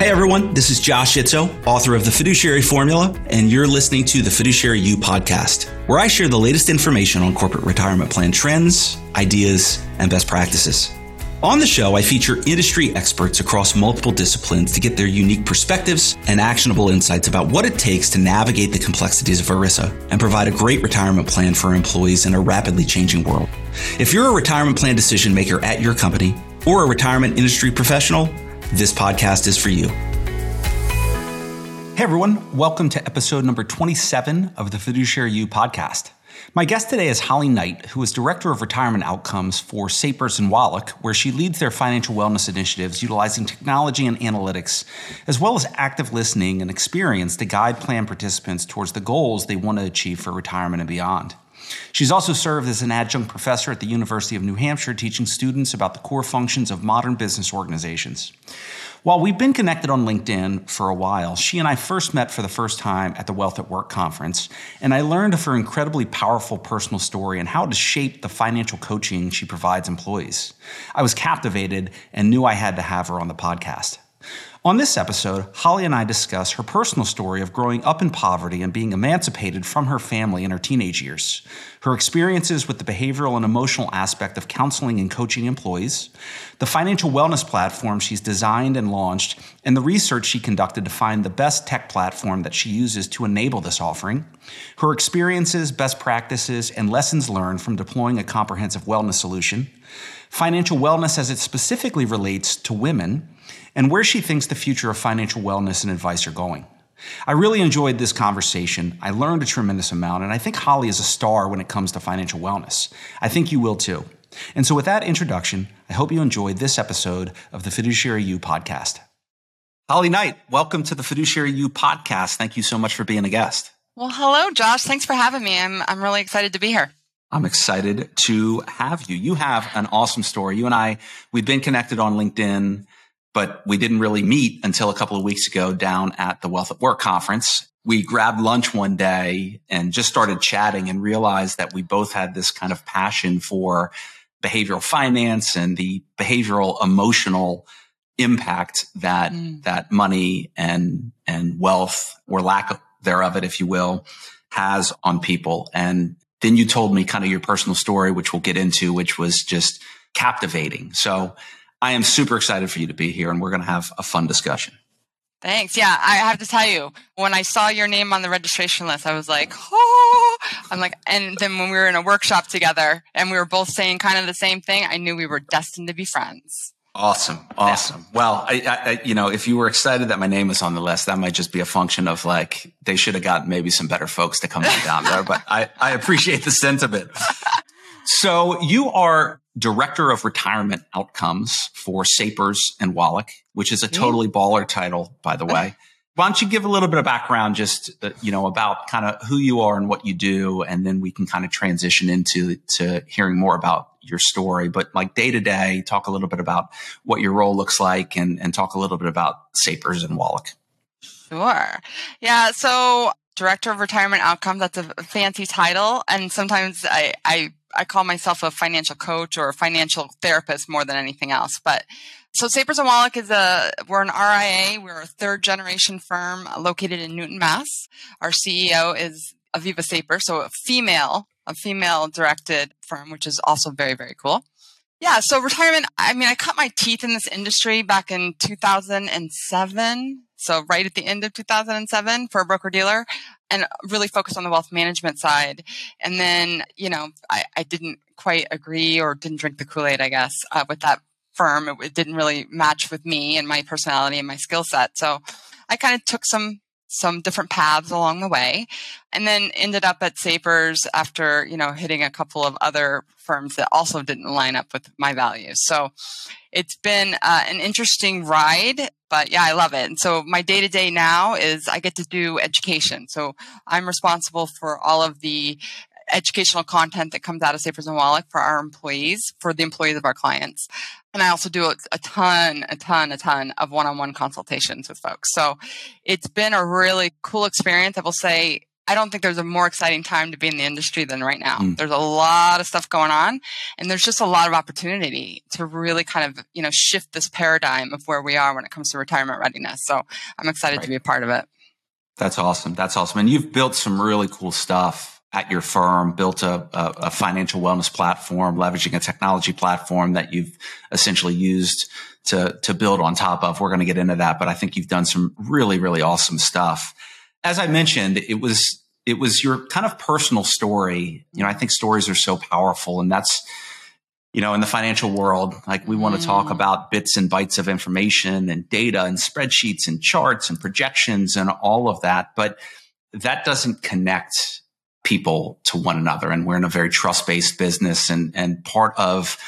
Hey everyone, this is Josh Itzoe, author of The Fiduciary Formula, and you're listening to the Fiduciary You podcast, where I share the latest information on corporate retirement plan trends, ideas, and best practices. On the show, I feature industry experts across multiple disciplines to get their unique perspectives and actionable insights about what it takes to navigate the complexities of ERISA and provide a great retirement plan for employees in a rapidly changing world. If you're a retirement plan decision maker at your company or a retirement industry professional, this podcast is for you. Hey everyone, welcome to episode number 27 of the Fiduciary You podcast. My guest today is Holly Knight, who is Director of Retirement Outcomes for Sapers and Wallack, where she leads their financial wellness initiatives utilizing technology and analytics, as well as active listening and experience to guide plan participants towards the goals they want to achieve for retirement and beyond. She's also served as an adjunct professor at the University of New Hampshire, teaching students about the core functions of modern business organizations. While we've been connected on LinkedIn for a while, she and I first met for the first time at the Wealth at Work conference, and I learned of her incredibly powerful personal story and how to shape the financial coaching she provides employees. I was captivated and knew I had to have her on the podcast. On this episode, Holly and I discuss her personal story of growing up in poverty and being emancipated from her family in her teenage years, her experiences with the behavioral and emotional aspect of counseling and coaching employees, the financial wellness platform she's designed and launched, and the research she conducted to find the best tech platform that she uses to enable this offering, her experiences, best practices, and lessons learned from deploying a comprehensive wellness solution, financial wellness as it specifically relates to women and where she thinks the future of financial wellness and advice are going. I really enjoyed this conversation. I learned a tremendous amount, and I think Holly is a star when it comes to financial wellness. I think you will too. And so, with that introduction, I hope you enjoyed this episode of the Fiduciary You podcast. Holly Knight, welcome to the Fiduciary You podcast. Thank you so much for being a guest. Well, hello, Josh. Thanks for having me. I'm, I'm really excited to be here. I'm excited to have you. You have an awesome story. You and I, we've been connected on LinkedIn but we didn't really meet until a couple of weeks ago down at the Wealth at Work conference. We grabbed lunch one day and just started chatting and realized that we both had this kind of passion for behavioral finance and the behavioral emotional impact that mm. that money and and wealth or lack of thereof it if you will has on people and then you told me kind of your personal story which we'll get into which was just captivating so I am super excited for you to be here and we're going to have a fun discussion. Thanks. Yeah, I have to tell you, when I saw your name on the registration list, I was like, oh, I'm like, and then when we were in a workshop together and we were both saying kind of the same thing, I knew we were destined to be friends. Awesome. Awesome. Yeah. Well, I, I, you know, if you were excited that my name was on the list, that might just be a function of like, they should have got maybe some better folks to come down there, but I, I appreciate the sentiment. So you are director of retirement outcomes for Sapers and Wallack, which is a totally baller title, by the way. Why don't you give a little bit of background, just uh, you know, about kind of who you are and what you do, and then we can kind of transition into to hearing more about your story. But like day to day, talk a little bit about what your role looks like, and and talk a little bit about Sapers and Wallack. Sure. Yeah. So director of retirement outcomes that's a fancy title and sometimes I, I I call myself a financial coach or a financial therapist more than anything else. But so Sapers and Wallack is a, we're an RIA. We're a third generation firm located in Newton, Mass. Our CEO is Aviva Saper. So a female, a female directed firm, which is also very, very cool. Yeah. So retirement, I mean, I cut my teeth in this industry back in 2007. So right at the end of 2007 for a broker dealer and really focused on the wealth management side. And then, you know, I, I didn't quite agree or didn't drink the Kool-Aid, I guess, uh, with that firm. It, it didn't really match with me and my personality and my skill set. So I kind of took some some different paths along the way and then ended up at Sapers after, you know, hitting a couple of other firms that also didn't line up with my values. So it's been uh, an interesting ride, but yeah, I love it. And so my day to day now is I get to do education. So I'm responsible for all of the educational content that comes out of Sapers and Wallack for our employees, for the employees of our clients. And I also do a, ton, a ton, a ton of one on one consultations with folks. So it's been a really cool experience. I will say I don't think there's a more exciting time to be in the industry than right now. Mm. There's a lot of stuff going on and there's just a lot of opportunity to really kind of, you know, shift this paradigm of where we are when it comes to retirement readiness. So I'm excited right. to be a part of it. That's awesome. That's awesome. And you've built some really cool stuff at your firm, built a, a, a financial wellness platform, leveraging a technology platform that you've essentially used to, to build on top of. We're going to get into that, but I think you've done some really, really awesome stuff. As I mentioned, it was, it was your kind of personal story. You know, I think stories are so powerful and that's, you know, in the financial world, like we want to talk mm. about bits and bytes of information and data and spreadsheets and charts and projections and all of that. But that doesn't connect people to one another. And we're in a very trust based business. And, and part of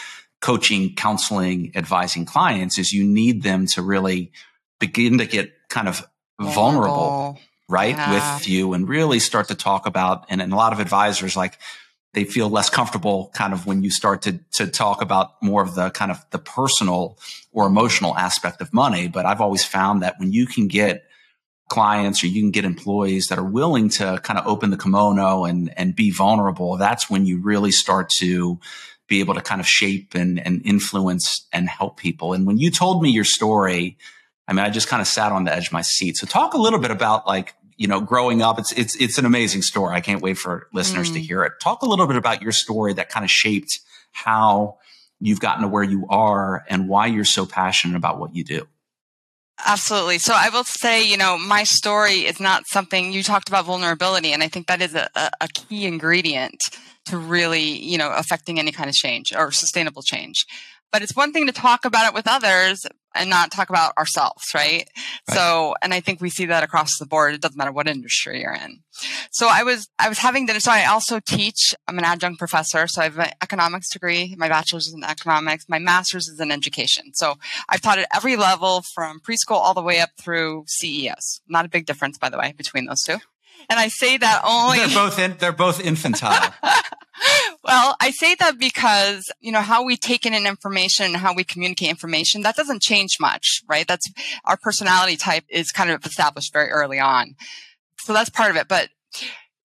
coaching, counseling, advising clients is you need them to really begin to get kind of vulnerable, right? Yeah. With you and really start to talk about, and, and a lot of advisors like, they feel less comfortable kind of when you start to to talk about more of the kind of the personal or emotional aspect of money but i've always found that when you can get clients or you can get employees that are willing to kind of open the kimono and and be vulnerable that's when you really start to be able to kind of shape and, and influence and help people and when you told me your story i mean i just kind of sat on the edge of my seat so talk a little bit about like you know, growing up, it's it's it's an amazing story. I can't wait for listeners mm. to hear it. Talk a little bit about your story that kind of shaped how you've gotten to where you are and why you're so passionate about what you do. Absolutely. So I will say, you know, my story is not something you talked about vulnerability, and I think that is a, a key ingredient to really, you know, affecting any kind of change or sustainable change. But it's one thing to talk about it with others, and not talk about ourselves, right? right? So, and I think we see that across the board. It doesn't matter what industry you're in. So I was, I was having dinner. So I also teach. I'm an adjunct professor. So I have an economics degree. My bachelor's is in economics. My master's is in education. So I've taught at every level from preschool all the way up through CES. Not a big difference, by the way, between those two. And I say that only they're both in, they're both infantile. well, I say that because, you know, how we take in information, and how we communicate information, that doesn't change much, right? That's our personality type is kind of established very early on. So that's part of it. But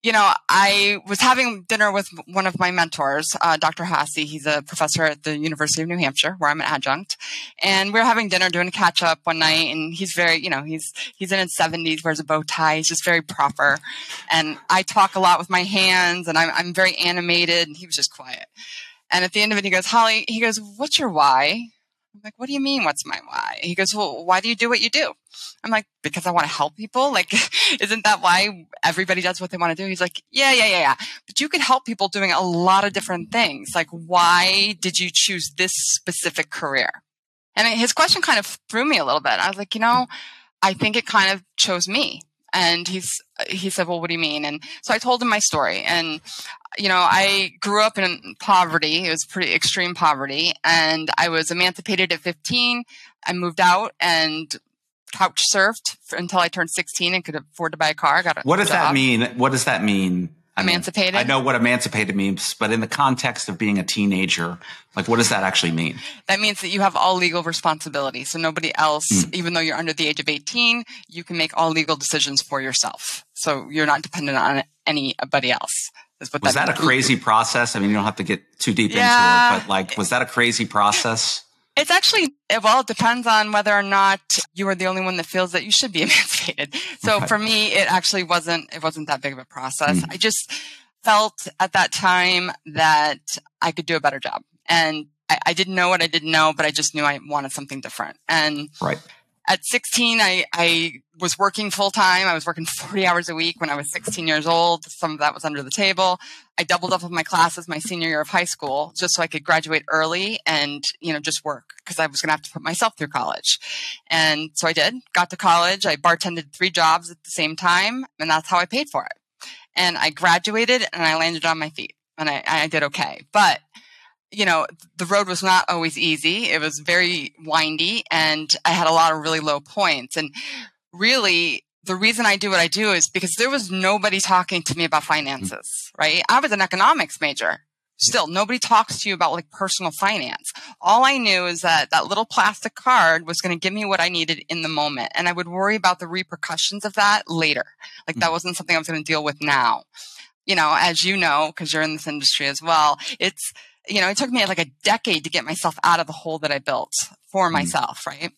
you know, I was having dinner with one of my mentors, uh, Dr. Hasse. He's a professor at the University of New Hampshire, where I'm an adjunct. And we were having dinner, doing a catch up one night. And he's very, you know, he's he's in his 70s, wears a bow tie. He's just very proper. And I talk a lot with my hands, and I'm I'm very animated. And he was just quiet. And at the end of it, he goes, Holly, he goes, "What's your why?" I'm like, what do you mean? What's my why? He goes, well, why do you do what you do? I'm like, because I want to help people. Like, isn't that why everybody does what they want to do? He's like, yeah, yeah, yeah, yeah. But you could help people doing a lot of different things. Like, why did you choose this specific career? And his question kind of threw me a little bit. I was like, you know, I think it kind of chose me. And he's, he said, well, what do you mean? And so I told him my story and, you know, I grew up in poverty. It was pretty extreme poverty and I was emancipated at 15. I moved out and couch surfed until I turned 16 and could afford to buy a car. got a what does job. that mean? What does that mean? I emancipated. I know what emancipated means, but in the context of being a teenager, like what does that actually mean? That means that you have all legal responsibility. So nobody else, mm. even though you're under the age of 18, you can make all legal decisions for yourself. So you're not dependent on anybody else. was that, that a crazy process? I mean, you don't have to get too deep yeah. into it, but like, was that a crazy process? It's actually, well, it depends on whether or not you are the only one that feels that you should be emancipated. So okay. for me, it actually wasn't, it wasn't that big of a process. Mm. I just felt at that time that I could do a better job. And I, I, didn't know what I didn't know, but I just knew I wanted something different. And right at 16, I, I was working full time. I was working 40 hours a week when I was 16 years old. Some of that was under the table. I doubled up with my classes my senior year of high school just so I could graduate early and, you know, just work because I was going to have to put myself through college. And so I did, got to college. I bartended three jobs at the same time and that's how I paid for it. And I graduated and I landed on my feet and I, I did okay. But you know, the road was not always easy. It was very windy and I had a lot of really low points. And really, the reason I do what I do is because there was nobody talking to me about finances, right? I was an economics major. Still, nobody talks to you about like personal finance. All I knew is that that little plastic card was going to give me what I needed in the moment. And I would worry about the repercussions of that later. Like that mm. wasn't something I was going to deal with now. You know, as you know, because you're in this industry as well, it's, you know, it took me like a decade to get myself out of the hole that I built for mm. myself, right?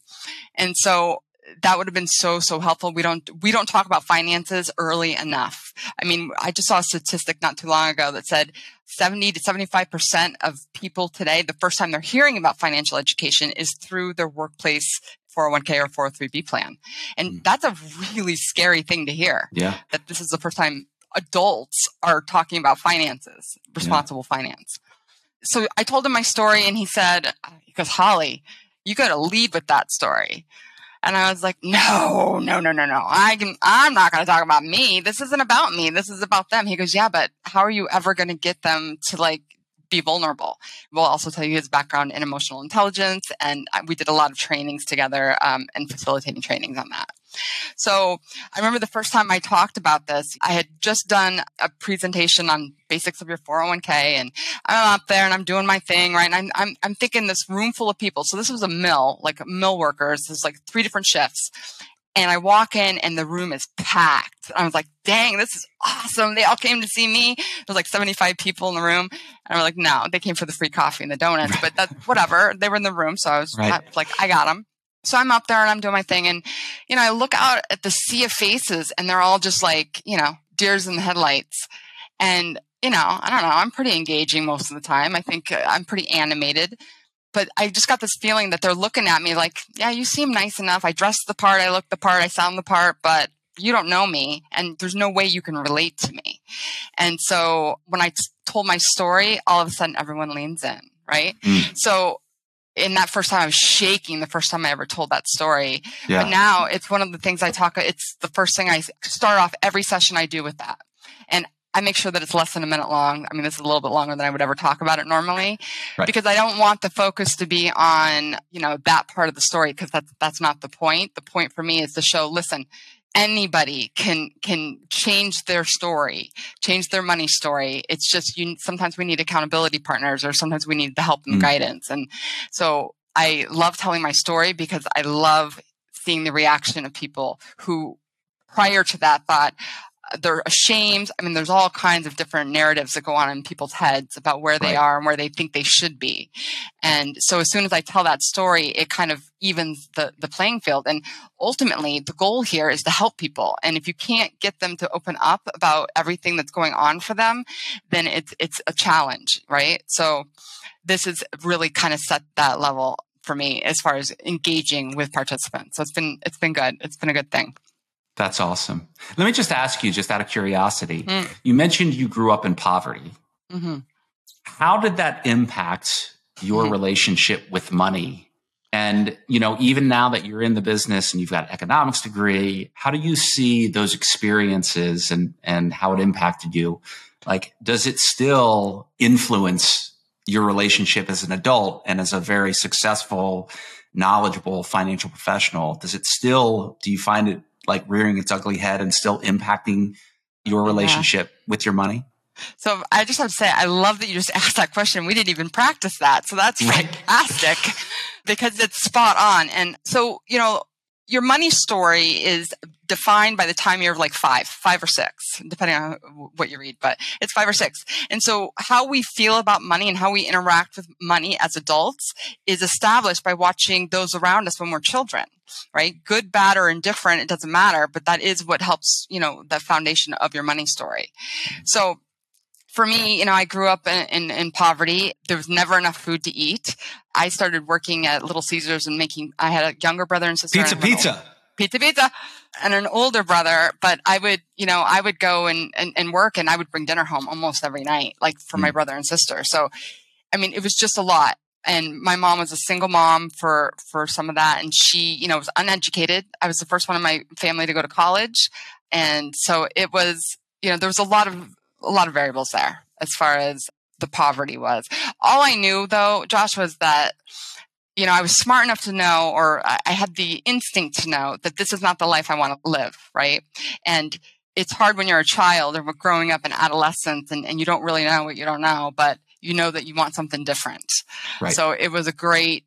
And so that would have been so so helpful we don't we don't talk about finances early enough i mean i just saw a statistic not too long ago that said 70 to 75% of people today the first time they're hearing about financial education is through their workplace 401k or 403b plan and mm. that's a really scary thing to hear yeah that this is the first time adults are talking about finances responsible yeah. finance so i told him my story and he said he goes holly you got to lead with that story and I was like, no, no, no, no, no. I can, I'm not going to talk about me. This isn't about me. This is about them. He goes, yeah, but how are you ever going to get them to like be vulnerable. We'll also tell you his background in emotional intelligence, and we did a lot of trainings together um, and facilitating trainings on that. So I remember the first time I talked about this, I had just done a presentation on basics of your 401k and I'm up there and I'm doing my thing, right? And I'm, I'm, I'm thinking this room full of people. So this was a mill, like mill workers. There's like three different shifts. And I walk in and the room is packed. I was like, dang, this is awesome. They all came to see me. There's like 75 people in the room. And I'm like, no, they came for the free coffee and the donuts, but that's whatever. They were in the room. So I was right. like, I got them. So I'm up there and I'm doing my thing. And, you know, I look out at the sea of faces and they're all just like, you know, deers in the headlights. And, you know, I don't know. I'm pretty engaging most of the time. I think uh, I'm pretty animated. But I just got this feeling that they're looking at me like, yeah, you seem nice enough. I dress the part. I look the part. I sound the part. But you don't know me and there's no way you can relate to me. And so when I t- told my story, all of a sudden everyone leans in, right? Mm. So in that first time I was shaking the first time I ever told that story. Yeah. But now it's one of the things I talk it's the first thing I start off every session I do with that. And I make sure that it's less than a minute long. I mean, this is a little bit longer than I would ever talk about it normally right. because I don't want the focus to be on, you know, that part of the story because that's, that's not the point. The point for me is to show, listen, anybody can can change their story change their money story it's just you sometimes we need accountability partners or sometimes we need the help and mm. guidance and so i love telling my story because i love seeing the reaction of people who prior to that thought they're ashamed. I mean, there's all kinds of different narratives that go on in people's heads about where they right. are and where they think they should be. And so as soon as I tell that story, it kind of evens the, the playing field. And ultimately, the goal here is to help people. And if you can't get them to open up about everything that's going on for them, then it's, it's a challenge, right? So this is really kind of set that level for me as far as engaging with participants. So it's been, it's been good. It's been a good thing. That's awesome. Let me just ask you, just out of curiosity, mm. you mentioned you grew up in poverty. Mm-hmm. How did that impact your mm-hmm. relationship with money? And, you know, even now that you're in the business and you've got an economics degree, how do you see those experiences and, and how it impacted you? Like, does it still influence your relationship as an adult and as a very successful, knowledgeable financial professional? Does it still, do you find it like rearing its ugly head and still impacting your relationship yeah. with your money? So I just have to say, I love that you just asked that question. We didn't even practice that. So that's right. fantastic because it's spot on. And so, you know, your money story is defined by the time you're like five, five or six, depending on what you read, but it's five or six. And so how we feel about money and how we interact with money as adults is established by watching those around us when we're children, right? Good, bad, or indifferent, it doesn't matter, but that is what helps, you know, the foundation of your money story. So for me, you know, I grew up in, in, in, poverty. There was never enough food to eat. I started working at Little Caesars and making, I had a younger brother and sister. Pizza, and pizza. Pizza, pizza. And an older brother, but I would, you know, I would go and, and, and work and I would bring dinner home almost every night, like for mm. my brother and sister. So, I mean, it was just a lot. And my mom was a single mom for, for some of that. And she, you know, was uneducated. I was the first one in my family to go to college. And so it was, you know, there was a lot of a lot of variables there as far as the poverty was. All I knew though, Josh, was that, you know, I was smart enough to know, or I had the instinct to know that this is not the life I want to live, right? And it's hard when you're a child or growing up in adolescence and, and you don't really know what you don't know, but you know that you want something different. Right. So it was a great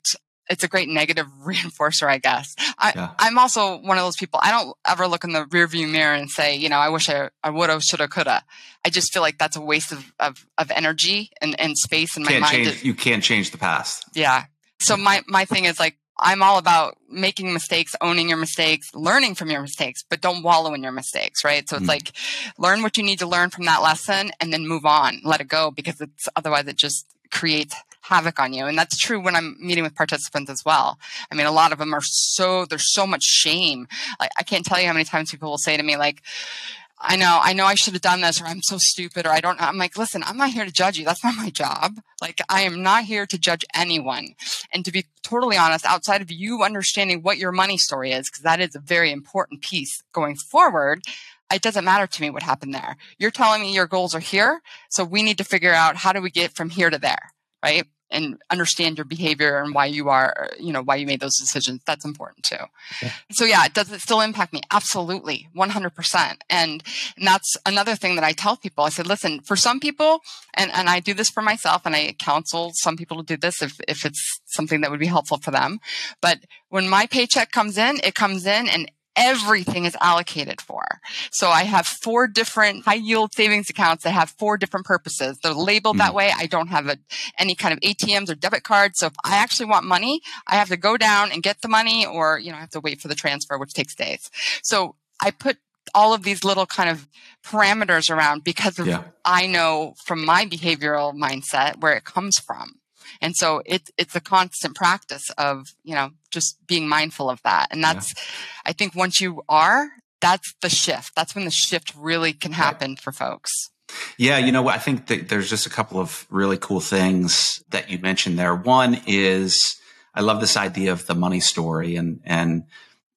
it's a great negative reinforcer, I guess. I, yeah. I'm also one of those people. I don't ever look in the rearview mirror and say, you know, I wish I, I would have, should have, could have. I just feel like that's a waste of, of, of energy and, and space in my can't mind. Change, you can't change the past. Yeah. So my, my thing is like, I'm all about making mistakes, owning your mistakes, learning from your mistakes, but don't wallow in your mistakes, right? So it's mm. like learn what you need to learn from that lesson and then move on, let it go because it's otherwise it just creates havoc on you. And that's true when I'm meeting with participants as well. I mean, a lot of them are so, there's so much shame. Like, I can't tell you how many times people will say to me, like, I know, I know I should have done this or I'm so stupid or I don't know. I'm like, listen, I'm not here to judge you. That's not my job. Like, I am not here to judge anyone. And to be totally honest, outside of you understanding what your money story is, because that is a very important piece going forward, it doesn't matter to me what happened there. You're telling me your goals are here. So we need to figure out how do we get from here to there, right? And understand your behavior and why you are, you know, why you made those decisions. That's important too. So yeah, does it still impact me? Absolutely. 100%. And, and that's another thing that I tell people. I said, listen, for some people, and, and I do this for myself and I counsel some people to do this if, if it's something that would be helpful for them. But when my paycheck comes in, it comes in and everything is allocated for. So I have four different high yield savings accounts that have four different purposes. They're labeled mm. that way. I don't have a, any kind of ATMs or debit cards. So if I actually want money, I have to go down and get the money or, you know, I have to wait for the transfer, which takes days. So I put all of these little kind of parameters around because of, yeah. I know from my behavioral mindset where it comes from. And so it, it's a constant practice of, you know, just being mindful of that. And that's, yeah. I think once you are, that's the shift. That's when the shift really can happen right. for folks. Yeah, you know, I think that there's just a couple of really cool things that you mentioned there. One is I love this idea of the money story and and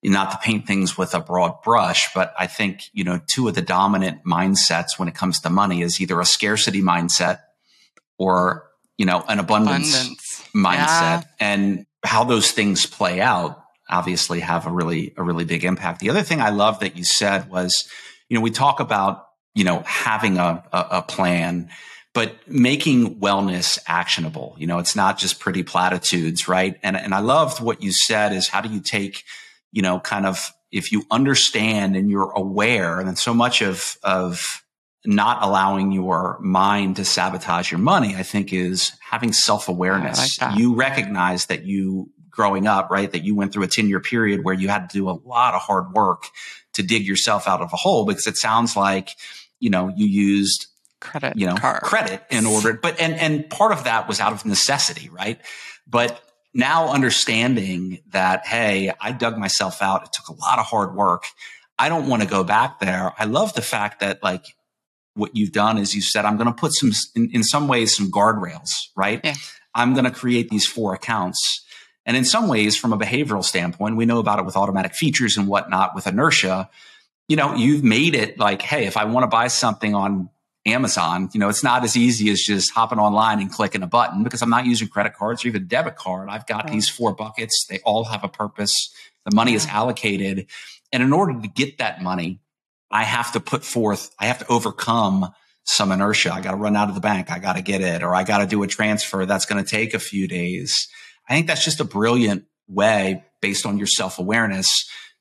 not to paint things with a broad brush, but I think, you know, two of the dominant mindsets when it comes to money is either a scarcity mindset or you know, an abundance, abundance. mindset yeah. and how those things play out obviously have a really, a really big impact. The other thing I love that you said was, you know, we talk about, you know, having a, a, a plan, but making wellness actionable. You know, it's not just pretty platitudes, right? And, and I loved what you said is how do you take, you know, kind of if you understand and you're aware, and then so much of, of not allowing your mind to sabotage your money, I think is having self awareness. Like you recognize that you growing up, right? That you went through a 10 year period where you had to do a lot of hard work to dig yourself out of a hole because it sounds like, you know, you used credit, you know, cards. credit in order, but, and, and part of that was out of necessity, right? But now understanding that, Hey, I dug myself out. It took a lot of hard work. I don't want to go back there. I love the fact that like what you've done is you said, I'm going to put some, in, in some ways, some guardrails, right? Yeah. I'm going to create these four accounts. And in some ways, from a behavioral standpoint, we know about it with automatic features and whatnot with inertia. You know, you've made it like, hey, if I want to buy something on Amazon, you know, it's not as easy as just hopping online and clicking a button because I'm not using credit cards or even debit card. I've got right. these four buckets. They all have a purpose. The money yeah. is allocated. And in order to get that money, I have to put forth, I have to overcome some inertia. I got to run out of the bank. I got to get it, or I got to do a transfer that's going to take a few days. I think that's just a brilliant way based on your self awareness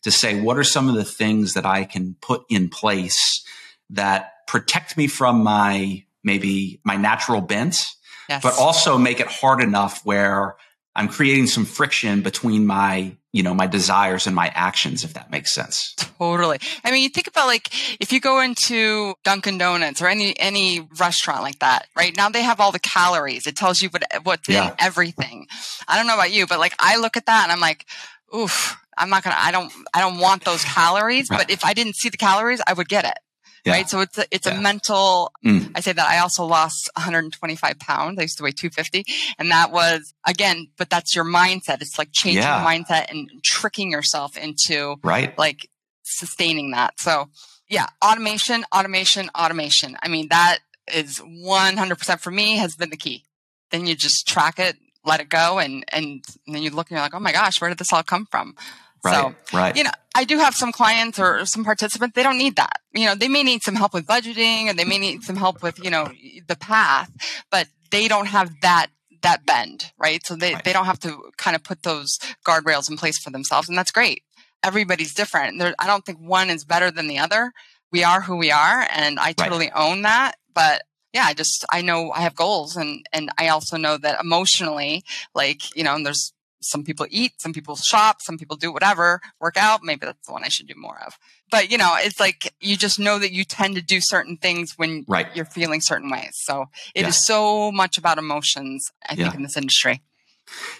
to say, what are some of the things that I can put in place that protect me from my maybe my natural bent, yes. but also make it hard enough where I'm creating some friction between my, you know, my desires and my actions, if that makes sense. Totally. I mean, you think about like, if you go into Dunkin' Donuts or any, any restaurant like that, right now they have all the calories. It tells you what, what's yeah. in everything. I don't know about you, but like I look at that and I'm like, oof, I'm not going to, I don't, I don't want those calories, but if I didn't see the calories, I would get it. Yeah. Right. So it's a, it's yeah. a mental, mm. I say that I also lost 125 pounds. I used to weigh 250 and that was again, but that's your mindset. It's like changing yeah. your mindset and tricking yourself into right. like sustaining that. So yeah, automation, automation, automation. I mean, that is 100% for me has been the key. Then you just track it, let it go. And, and, and then you look and you're like, Oh my gosh, where did this all come from? Right, so, right. you know, I do have some clients or some participants, they don't need that. You know, they may need some help with budgeting or they may need some help with, you know, the path, but they don't have that that bend, right? So they, right. they don't have to kind of put those guardrails in place for themselves. And that's great. Everybody's different. There, I don't think one is better than the other. We are who we are. And I totally right. own that. But yeah, I just, I know I have goals and, and I also know that emotionally, like, you know, and there's some people eat, some people shop, some people do whatever, work out. Maybe that's the one I should do more of. But you know, it's like you just know that you tend to do certain things when right. you're feeling certain ways. So it yeah. is so much about emotions, I yeah. think, in this industry.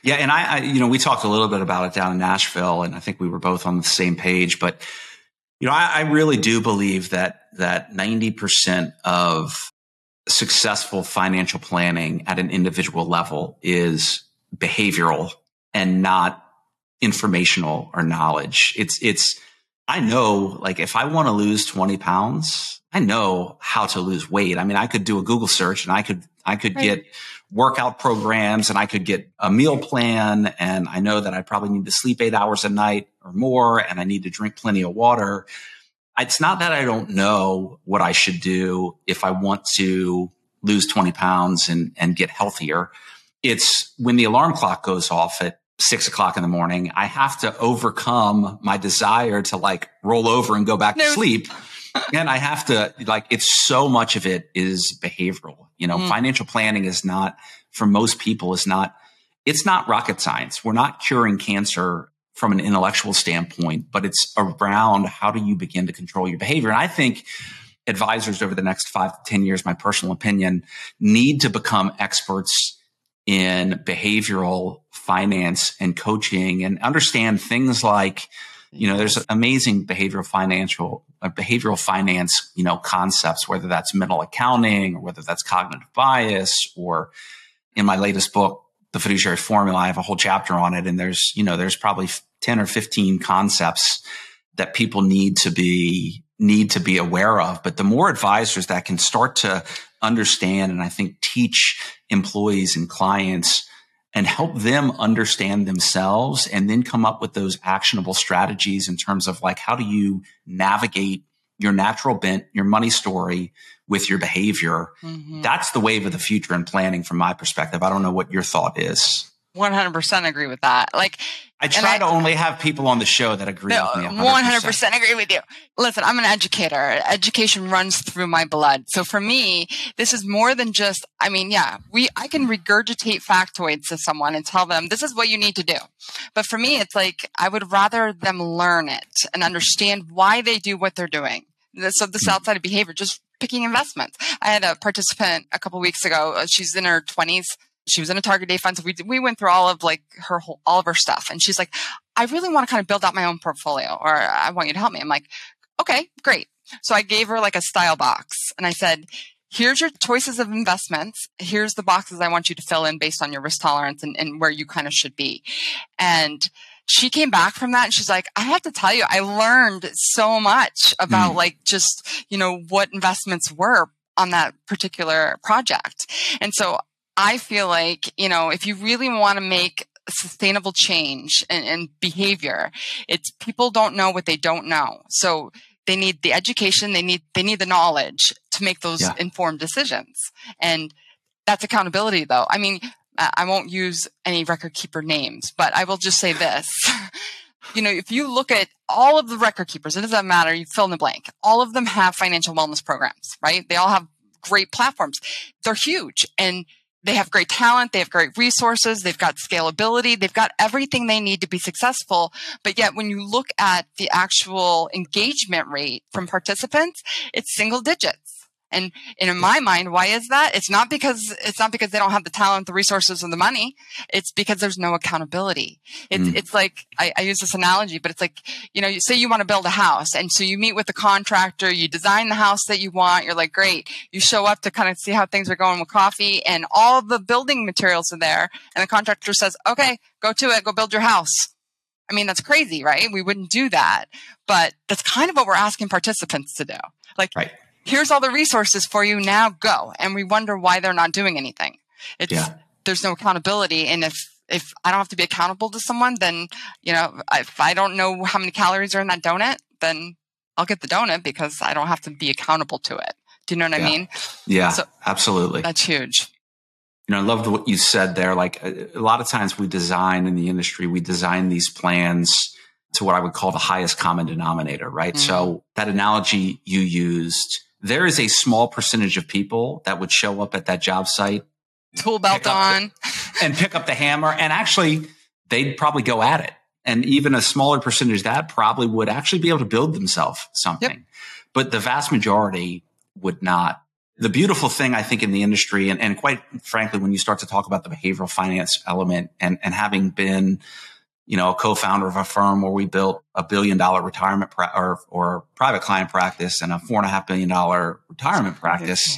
Yeah, and I, I, you know, we talked a little bit about it down in Nashville, and I think we were both on the same page. But you know, I, I really do believe that that ninety percent of successful financial planning at an individual level is behavioral and not informational or knowledge. It's, it's, I know like if I want to lose 20 pounds, I know how to lose weight. I mean, I could do a Google search and I could, I could right. get workout programs and I could get a meal plan. And I know that I probably need to sleep eight hours a night or more. And I need to drink plenty of water. It's not that I don't know what I should do if I want to lose 20 pounds and, and get healthier. It's when the alarm clock goes off at six o'clock in the morning, I have to overcome my desire to like roll over and go back no. to sleep. and I have to like, it's so much of it is behavioral. You know, mm. financial planning is not for most people is not, it's not rocket science. We're not curing cancer from an intellectual standpoint, but it's around how do you begin to control your behavior? And I think advisors over the next five to 10 years, my personal opinion, need to become experts in behavioral finance and coaching and understand things like, you know, there's amazing behavioral financial, uh, behavioral finance, you know, concepts, whether that's mental accounting or whether that's cognitive bias or in my latest book, the fiduciary formula, I have a whole chapter on it. And there's, you know, there's probably 10 or 15 concepts that people need to be need to be aware of. But the more advisors that can start to understand and I think teach employees and clients and help them understand themselves and then come up with those actionable strategies in terms of like, how do you navigate your natural bent, your money story with your behavior? Mm-hmm. That's the wave of the future in planning from my perspective. I don't know what your thought is. 100% agree with that. Like, I try I, to only have people on the show that agree no, with me. 100%. 100% agree with you. Listen, I'm an educator. Education runs through my blood. So for me, this is more than just, I mean, yeah, we, I can regurgitate factoids to someone and tell them this is what you need to do. But for me, it's like, I would rather them learn it and understand why they do what they're doing. So this outside of behavior, just picking investments. I had a participant a couple weeks ago. Uh, she's in her 20s she was in a target date fund. So we, we went through all of like her whole, all of her stuff. And she's like, I really want to kind of build out my own portfolio or I want you to help me. I'm like, okay, great. So I gave her like a style box and I said, here's your choices of investments. Here's the boxes I want you to fill in based on your risk tolerance and, and where you kind of should be. And she came back from that and she's like, I have to tell you, I learned so much about mm. like just, you know, what investments were on that particular project. And so I feel like, you know, if you really want to make sustainable change and, and behavior, it's people don't know what they don't know. So they need the education, they need, they need the knowledge to make those yeah. informed decisions. And that's accountability though. I mean, I won't use any record keeper names, but I will just say this. you know, if you look at all of the record keepers, it doesn't matter, you fill in the blank. All of them have financial wellness programs, right? They all have great platforms. They're huge. And they have great talent. They have great resources. They've got scalability. They've got everything they need to be successful. But yet when you look at the actual engagement rate from participants, it's single digits. And, and in my mind, why is that? It's not because, it's not because they don't have the talent, the resources, and the money. It's because there's no accountability. It's, mm. it's like, I, I use this analogy, but it's like, you know, you say you want to build a house and so you meet with the contractor, you design the house that you want. You're like, great. You show up to kind of see how things are going with coffee and all the building materials are there. And the contractor says, okay, go to it, go build your house. I mean, that's crazy, right? We wouldn't do that, but that's kind of what we're asking participants to do. Like, right here's all the resources for you. Now go. And we wonder why they're not doing anything. It's, yeah. there's no accountability. And if, if I don't have to be accountable to someone, then, you know, if I don't know how many calories are in that donut, then I'll get the donut because I don't have to be accountable to it. Do you know what yeah. I mean? Yeah, so absolutely. That's huge. you know, I loved what you said there. Like a, a lot of times we design in the industry, we design these plans to what I would call the highest common denominator, right? Mm-hmm. So that analogy you used, there is a small percentage of people that would show up at that job site, tool belt on, the, and pick up the hammer, and actually they'd probably go at it. And even a smaller percentage that probably would actually be able to build themselves something. Yep. But the vast majority would not the beautiful thing I think in the industry, and, and quite frankly, when you start to talk about the behavioral finance element and, and having been, you know, a co-founder of a firm where we built a billion dollar retirement pra- or, or private client practice and a four and a half billion dollar retirement practice,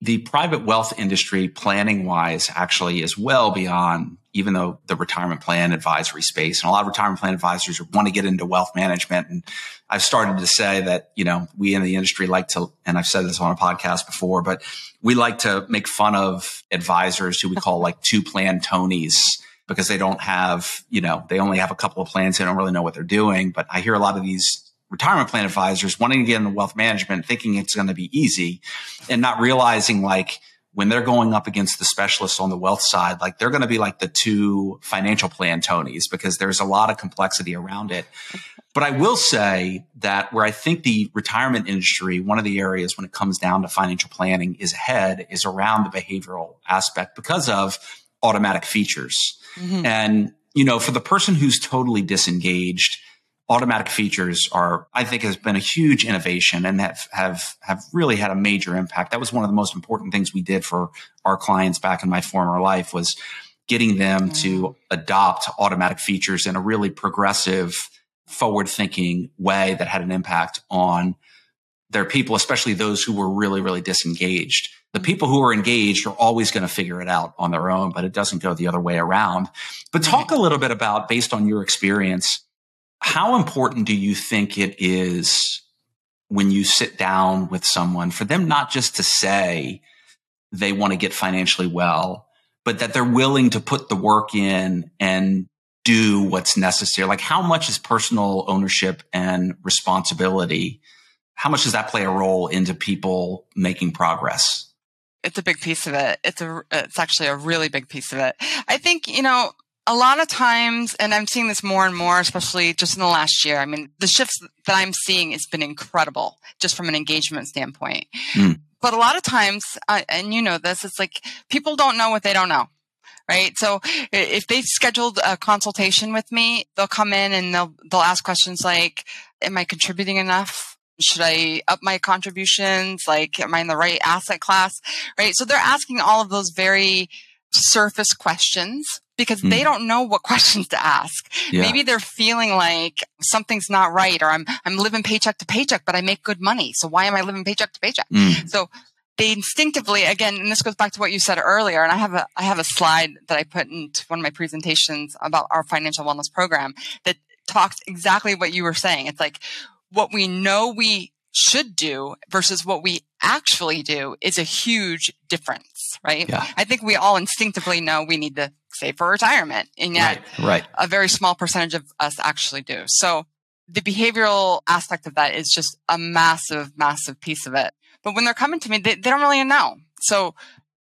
the private wealth industry planning wise actually is well beyond even though the retirement plan advisory space and a lot of retirement plan advisors want to get into wealth management. And I've started to say that, you know, we in the industry like to, and I've said this on a podcast before, but we like to make fun of advisors who we call like two plan Tonys because they don't have, you know, they only have a couple of plans. They don't really know what they're doing. But I hear a lot of these retirement plan advisors wanting to get into wealth management, thinking it's going to be easy and not realizing like when they're going up against the specialists on the wealth side, like they're going to be like the two financial plan Tonys because there's a lot of complexity around it. But I will say that where I think the retirement industry, one of the areas when it comes down to financial planning is ahead is around the behavioral aspect because of automatic features. Mm-hmm. And, you know, for the person who's totally disengaged, automatic features are, I think, has been a huge innovation and have, have, have really had a major impact. That was one of the most important things we did for our clients back in my former life was getting them mm. to adopt automatic features in a really progressive, forward thinking way that had an impact on their people, especially those who were really, really disengaged. The people who are engaged are always going to figure it out on their own, but it doesn't go the other way around. But talk a little bit about, based on your experience, how important do you think it is when you sit down with someone for them not just to say they want to get financially well, but that they're willing to put the work in and do what's necessary? Like how much is personal ownership and responsibility? How much does that play a role into people making progress? It's a big piece of it. It's a, it's actually a really big piece of it. I think, you know, a lot of times, and I'm seeing this more and more, especially just in the last year. I mean, the shifts that I'm seeing has been incredible just from an engagement standpoint. Mm. But a lot of times, uh, and you know this, it's like people don't know what they don't know. Right. So if they've scheduled a consultation with me, they'll come in and they'll, they'll ask questions like, am I contributing enough? Should I up my contributions? Like, am I in the right asset class? Right. So they're asking all of those very surface questions because mm. they don't know what questions to ask. Yeah. Maybe they're feeling like something's not right or I'm I'm living paycheck to paycheck but I make good money. So why am I living paycheck to paycheck? Mm. So they instinctively again and this goes back to what you said earlier and I have a I have a slide that I put into one of my presentations about our financial wellness program that talks exactly what you were saying. It's like what we know we should do versus what we actually do is a huge difference, right? Yeah. I think we all instinctively know we need to save for retirement, and yet right, right. a very small percentage of us actually do. So the behavioral aspect of that is just a massive, massive piece of it. But when they're coming to me, they, they don't really know. So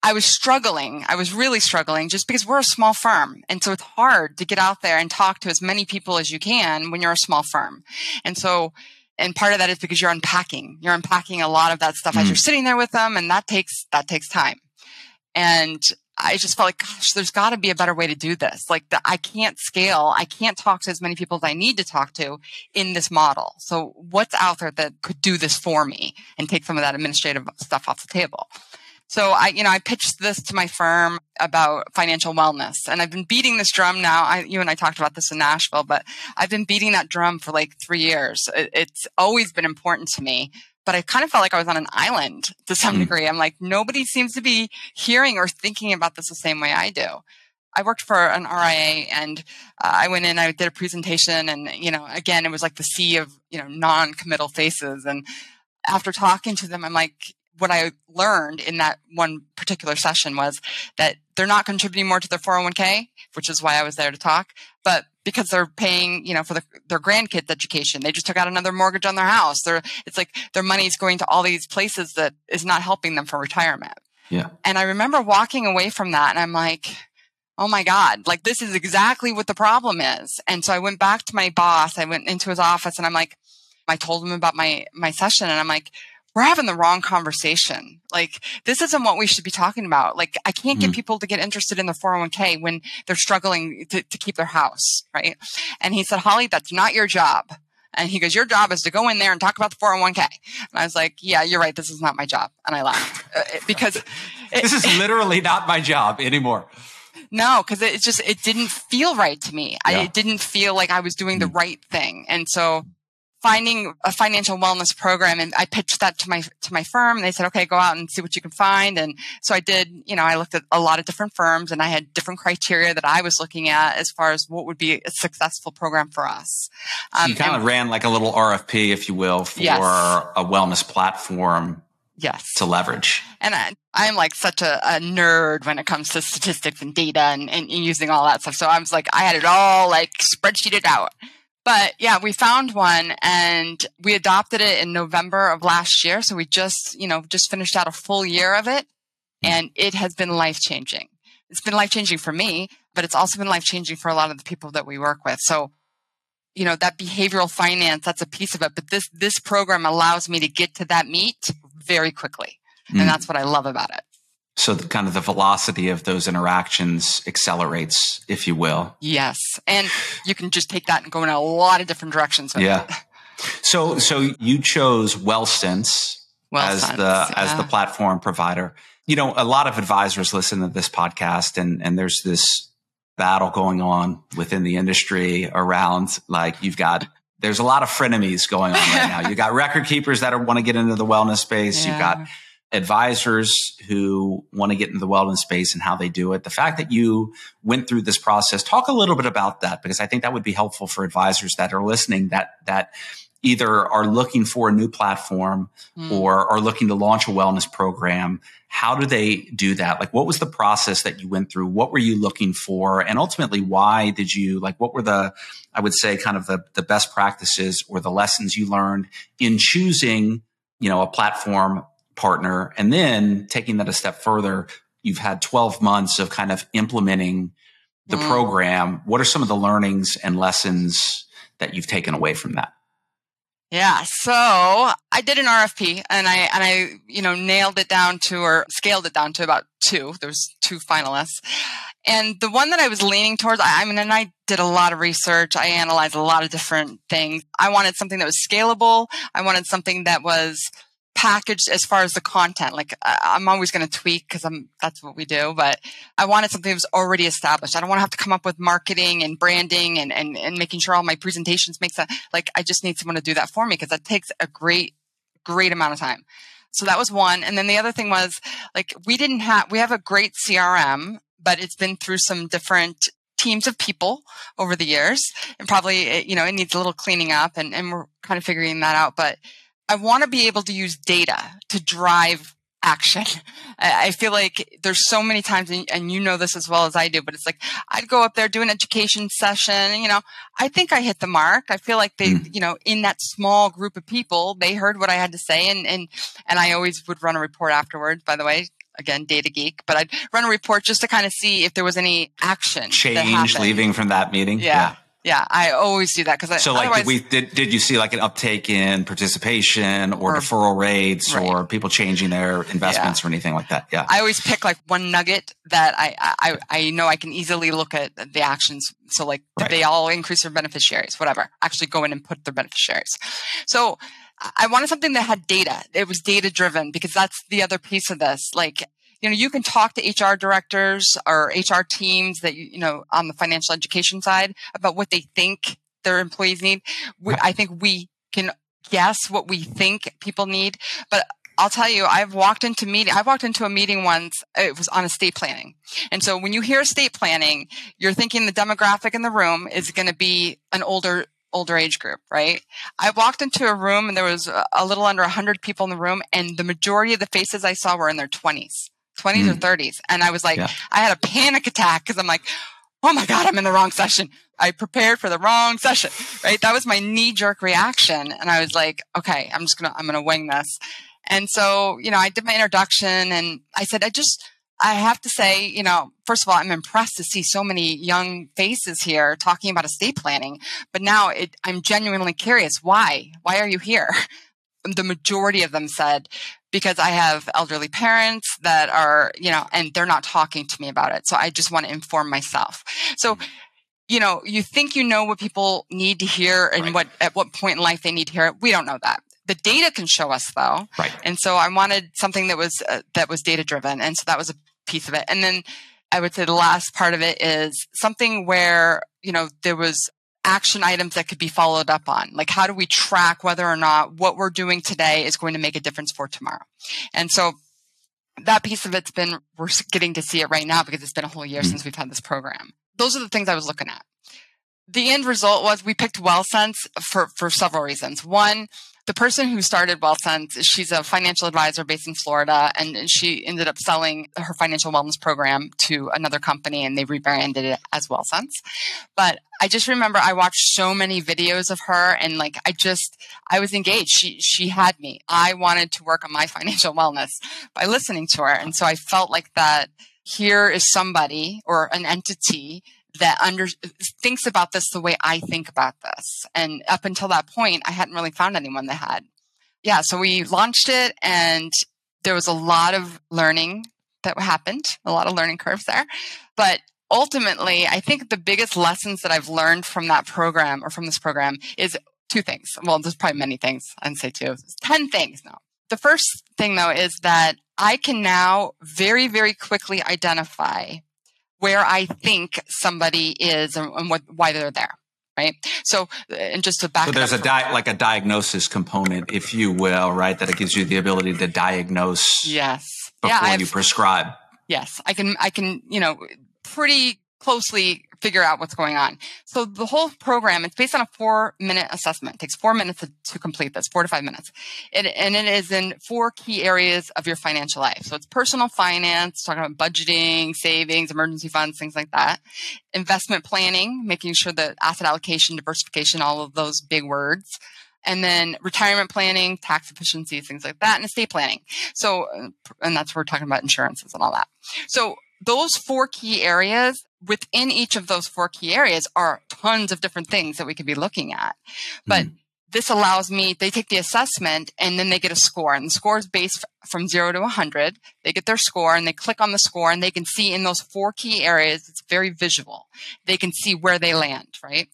I was struggling. I was really struggling just because we're a small firm. And so it's hard to get out there and talk to as many people as you can when you're a small firm. And so and part of that is because you're unpacking you're unpacking a lot of that stuff mm. as you're sitting there with them and that takes that takes time and i just felt like gosh there's got to be a better way to do this like the, i can't scale i can't talk to as many people as i need to talk to in this model so what's out there that could do this for me and take some of that administrative stuff off the table so I, you know, I pitched this to my firm about financial wellness and I've been beating this drum now. I, you and I talked about this in Nashville, but I've been beating that drum for like three years. It, it's always been important to me, but I kind of felt like I was on an island to some mm. degree. I'm like, nobody seems to be hearing or thinking about this the same way I do. I worked for an RIA and uh, I went in, I did a presentation and, you know, again, it was like the sea of, you know, non-committal faces. And after talking to them, I'm like, what I learned in that one particular session was that they're not contributing more to their 401k, which is why I was there to talk, but because they're paying, you know, for the, their grandkids' education. They just took out another mortgage on their house. They're, it's like their money is going to all these places that is not helping them for retirement. Yeah. And I remember walking away from that and I'm like, oh my God, like this is exactly what the problem is. And so I went back to my boss. I went into his office and I'm like, I told him about my, my session and I'm like, we're having the wrong conversation. Like this isn't what we should be talking about. Like I can't get mm. people to get interested in their 401k when they're struggling to, to keep their house. Right. And he said, Holly, that's not your job. And he goes, your job is to go in there and talk about the 401k. And I was like, yeah, you're right. This is not my job. And I laughed uh, because it, this is literally not my job anymore. No, because it just, it didn't feel right to me. Yeah. I, it didn't feel like I was doing the mm. right thing. And so finding a financial wellness program and I pitched that to my to my firm and they said okay go out and see what you can find. And so I did you know I looked at a lot of different firms and I had different criteria that I was looking at as far as what would be a successful program for us. Um, so you kind of ran like a little RFP if you will for yes. a wellness platform yes. to leverage. And I, I'm like such a, a, nerd when it comes to statistics and data and, and using all that stuff. So I was like I had it all like spreadsheeted out but yeah, we found one and we adopted it in November of last year. So we just, you know, just finished out a full year of it and it has been life changing. It's been life changing for me, but it's also been life changing for a lot of the people that we work with. So, you know, that behavioral finance, that's a piece of it. But this, this program allows me to get to that meet very quickly. Mm. And that's what I love about it. So the, kind of the velocity of those interactions accelerates, if you will. Yes. And you can just take that and go in a lot of different directions. yeah. So, so you chose WealthSense well as the, yeah. as the platform provider. You know, a lot of advisors listen to this podcast and, and there's this battle going on within the industry around like you've got there's a lot of frenemies going on right now. You got record keepers that are, want to get into the wellness space. Yeah. You've got advisors who want to get into the wellness space and how they do it. The fact that you went through this process, talk a little bit about that because I think that would be helpful for advisors that are listening that that either are looking for a new platform mm. or are looking to launch a wellness program. How do they do that? Like what was the process that you went through? What were you looking for? And ultimately why did you like what were the I would say kind of the the best practices or the lessons you learned in choosing, you know, a platform partner. And then taking that a step further, you've had 12 months of kind of implementing the mm. program. What are some of the learnings and lessons that you've taken away from that? Yeah. So I did an RFP and I, and I, you know, nailed it down to or scaled it down to about two. There's two finalists. And the one that I was leaning towards, I, I mean, and I did a lot of research. I analyzed a lot of different things. I wanted something that was scalable. I wanted something that was packaged as far as the content. Like I'm always going to tweak because I'm that's what we do. But I wanted something that was already established. I don't want to have to come up with marketing and branding and and, and making sure all my presentations make sense. Like I just need someone to do that for me because that takes a great great amount of time. So that was one. And then the other thing was like we didn't have we have a great CRM, but it's been through some different teams of people over the years and probably eh, you know it needs a little cleaning up and, and we're kind of figuring that out but I want to be able to use data to drive action. I feel like there's so many times, and you know this as well as I do, but it's like I'd go up there, do an education session, and you know, I think I hit the mark. I feel like they, mm. you know, in that small group of people, they heard what I had to say, and and and I always would run a report afterwards. By the way, again, data geek, but I'd run a report just to kind of see if there was any action change leaving from that meeting. Yeah. yeah. Yeah, I always do that because I. so like did we did did you see like an uptake in participation or, or deferral rates right. or people changing their investments yeah. or anything like that? Yeah, I always pick like one nugget that I I, I know I can easily look at the actions. So like did right. they all increase their beneficiaries? Whatever. Actually, go in and put their beneficiaries. So I wanted something that had data. It was data driven because that's the other piece of this. Like you know, you can talk to HR directors or HR teams that, you know, on the financial education side about what they think their employees need. We, I think we can guess what we think people need, but I'll tell you, I've walked into meeting, I walked into a meeting once, it was on estate planning. And so when you hear estate planning, you're thinking the demographic in the room is going to be an older older age group, right? I walked into a room and there was a little under 100 people in the room and the majority of the faces I saw were in their 20s. 20s mm. or 30s. And I was like, yeah. I had a panic attack because I'm like, oh my God, I'm in the wrong session. I prepared for the wrong session, right? That was my knee jerk reaction. And I was like, okay, I'm just going to, I'm going to wing this. And so, you know, I did my introduction and I said, I just, I have to say, you know, first of all, I'm impressed to see so many young faces here talking about estate planning. But now it, I'm genuinely curious. Why? Why are you here? The majority of them said, because I have elderly parents that are, you know, and they're not talking to me about it. So I just want to inform myself. So, mm-hmm. you know, you think you know what people need to hear and right. what, at what point in life they need to hear it. We don't know that the data can show us though right and so i wanted something that was uh, that was data driven and so that was a piece of it. And then I would say the last part of it is something where, you know, there was action items that could be followed up on. Like how do we track whether or not what we're doing today is going to make a difference for tomorrow? And so that piece of it's been, we're getting to see it right now because it's been a whole year mm-hmm. since we've had this program. Those are the things I was looking at. The end result was we picked WealthSense for, for several reasons. One, the person who started WealthSense, she's a financial advisor based in Florida, and she ended up selling her financial wellness program to another company, and they rebranded it as WealthSense. But I just remember I watched so many videos of her, and like I just I was engaged. She she had me. I wanted to work on my financial wellness by listening to her, and so I felt like that. Here is somebody or an entity that under thinks about this the way I think about this. And up until that point, I hadn't really found anyone that had. Yeah, so we launched it and there was a lot of learning that happened, a lot of learning curves there. But ultimately, I think the biggest lessons that I've learned from that program or from this program is two things. Well, there's probably many things. I'd say two. 10 things No, The first thing though is that I can now very, very quickly identify where I think somebody is and, and what, why they're there. Right. So, and just to back. So there's a di- like a diagnosis component, if you will, right? That it gives you the ability to diagnose. Yes. Before yeah, you prescribe. Yes, I can. I can. You know, pretty closely figure out what's going on. So the whole program, it's based on a four minute assessment. It takes four minutes to, to complete this, four to five minutes. It, and it is in four key areas of your financial life. So it's personal finance, talking about budgeting, savings, emergency funds, things like that. Investment planning, making sure that asset allocation, diversification, all of those big words and then retirement planning, tax efficiency, things like that, and estate planning. So, and that's where we're talking about insurances and all that. So those four key areas within each of those four key areas are tons of different things that we could be looking at. But mm. this allows me, they take the assessment and then they get a score and the score is based from zero to 100. They get their score and they click on the score and they can see in those four key areas, it's very visual. They can see where they land, right?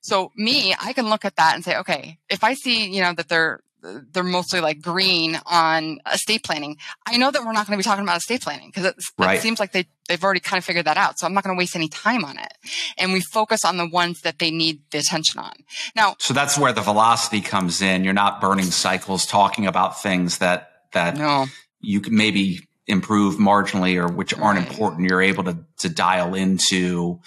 So me, I can look at that and say, okay, if I see, you know, that they're they're mostly like green on estate planning. I know that we're not going to be talking about estate planning because right. it seems like they, they've already kind of figured that out. So I'm not going to waste any time on it. And we focus on the ones that they need the attention on. Now, so that's where the velocity comes in. You're not burning cycles talking about things that, that no. you can maybe improve marginally or which aren't right. important. You're able to, to dial into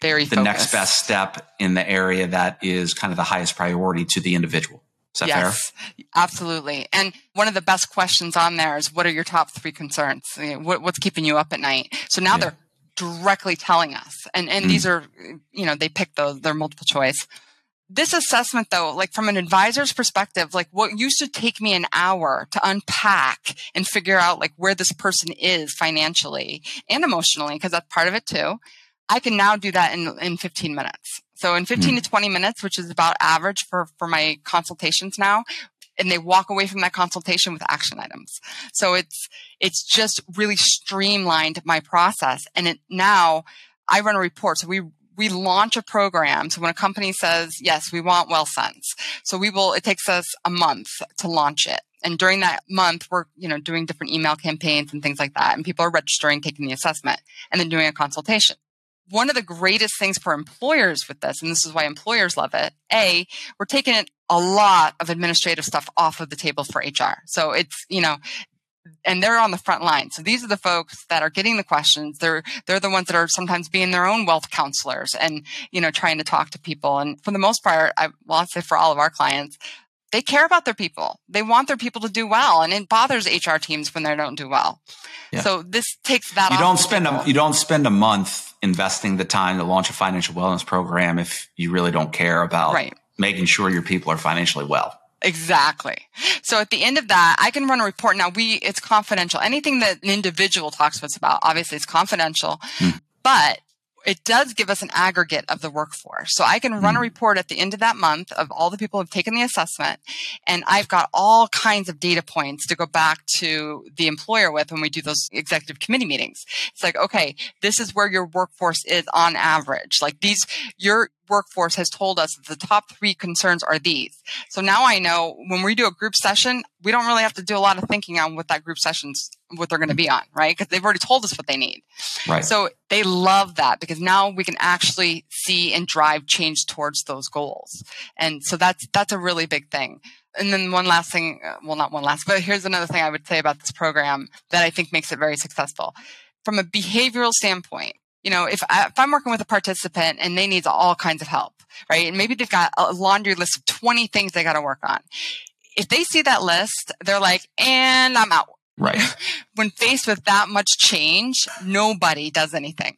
very the focused. next best step in the area that is kind of the highest priority to the individual. Yes, fair? absolutely. And one of the best questions on there is, what are your top three concerns? what's keeping you up at night? So now yeah. they're directly telling us, and and mm. these are, you know, they pick those. They're multiple choice. This assessment, though, like from an advisor's perspective, like what used to take me an hour to unpack and figure out like where this person is financially and emotionally, because that's part of it too. I can now do that in, in 15 minutes. So in 15 mm. to 20 minutes, which is about average for, for my consultations now, and they walk away from that consultation with action items. So it's, it's just really streamlined my process. And it now I run a report. So we, we launch a program. So when a company says, yes, we want WealthSense. So we will, it takes us a month to launch it. And during that month, we're, you know, doing different email campaigns and things like that. And people are registering, taking the assessment and then doing a consultation one of the greatest things for employers with this, and this is why employers love it, A, we're taking a lot of administrative stuff off of the table for HR. So it's, you know, and they're on the front line. So these are the folks that are getting the questions. They're they're the ones that are sometimes being their own wealth counselors and you know trying to talk to people. And for the most part, I well, I'll say for all of our clients, they care about their people. They want their people to do well, and it bothers HR teams when they don't do well. Yeah. So this takes that. You don't spend a you don't spend a month investing the time to launch a financial wellness program if you really don't care about right. making sure your people are financially well. Exactly. So at the end of that, I can run a report. Now we, it's confidential. Anything that an individual talks to us about, obviously it's confidential, hmm. but it does give us an aggregate of the workforce. So I can run a hmm. report at the end of that month of all the people who have taken the assessment. And I've got all kinds of data points to go back to the employer with when we do those executive committee meetings. It's like, okay, this is where your workforce is on average. Like these, your, workforce has told us that the top three concerns are these. So now I know when we do a group session, we don't really have to do a lot of thinking on what that group session's what they're going to be on, right? Because they've already told us what they need. Right. So they love that because now we can actually see and drive change towards those goals. And so that's that's a really big thing. And then one last thing, uh, well, not one last, but here's another thing I would say about this program that I think makes it very successful. From a behavioral standpoint, you know, if, I, if I'm working with a participant and they need all kinds of help, right? And maybe they've got a laundry list of 20 things they got to work on. If they see that list, they're like, and I'm out. Right. when faced with that much change, nobody does anything.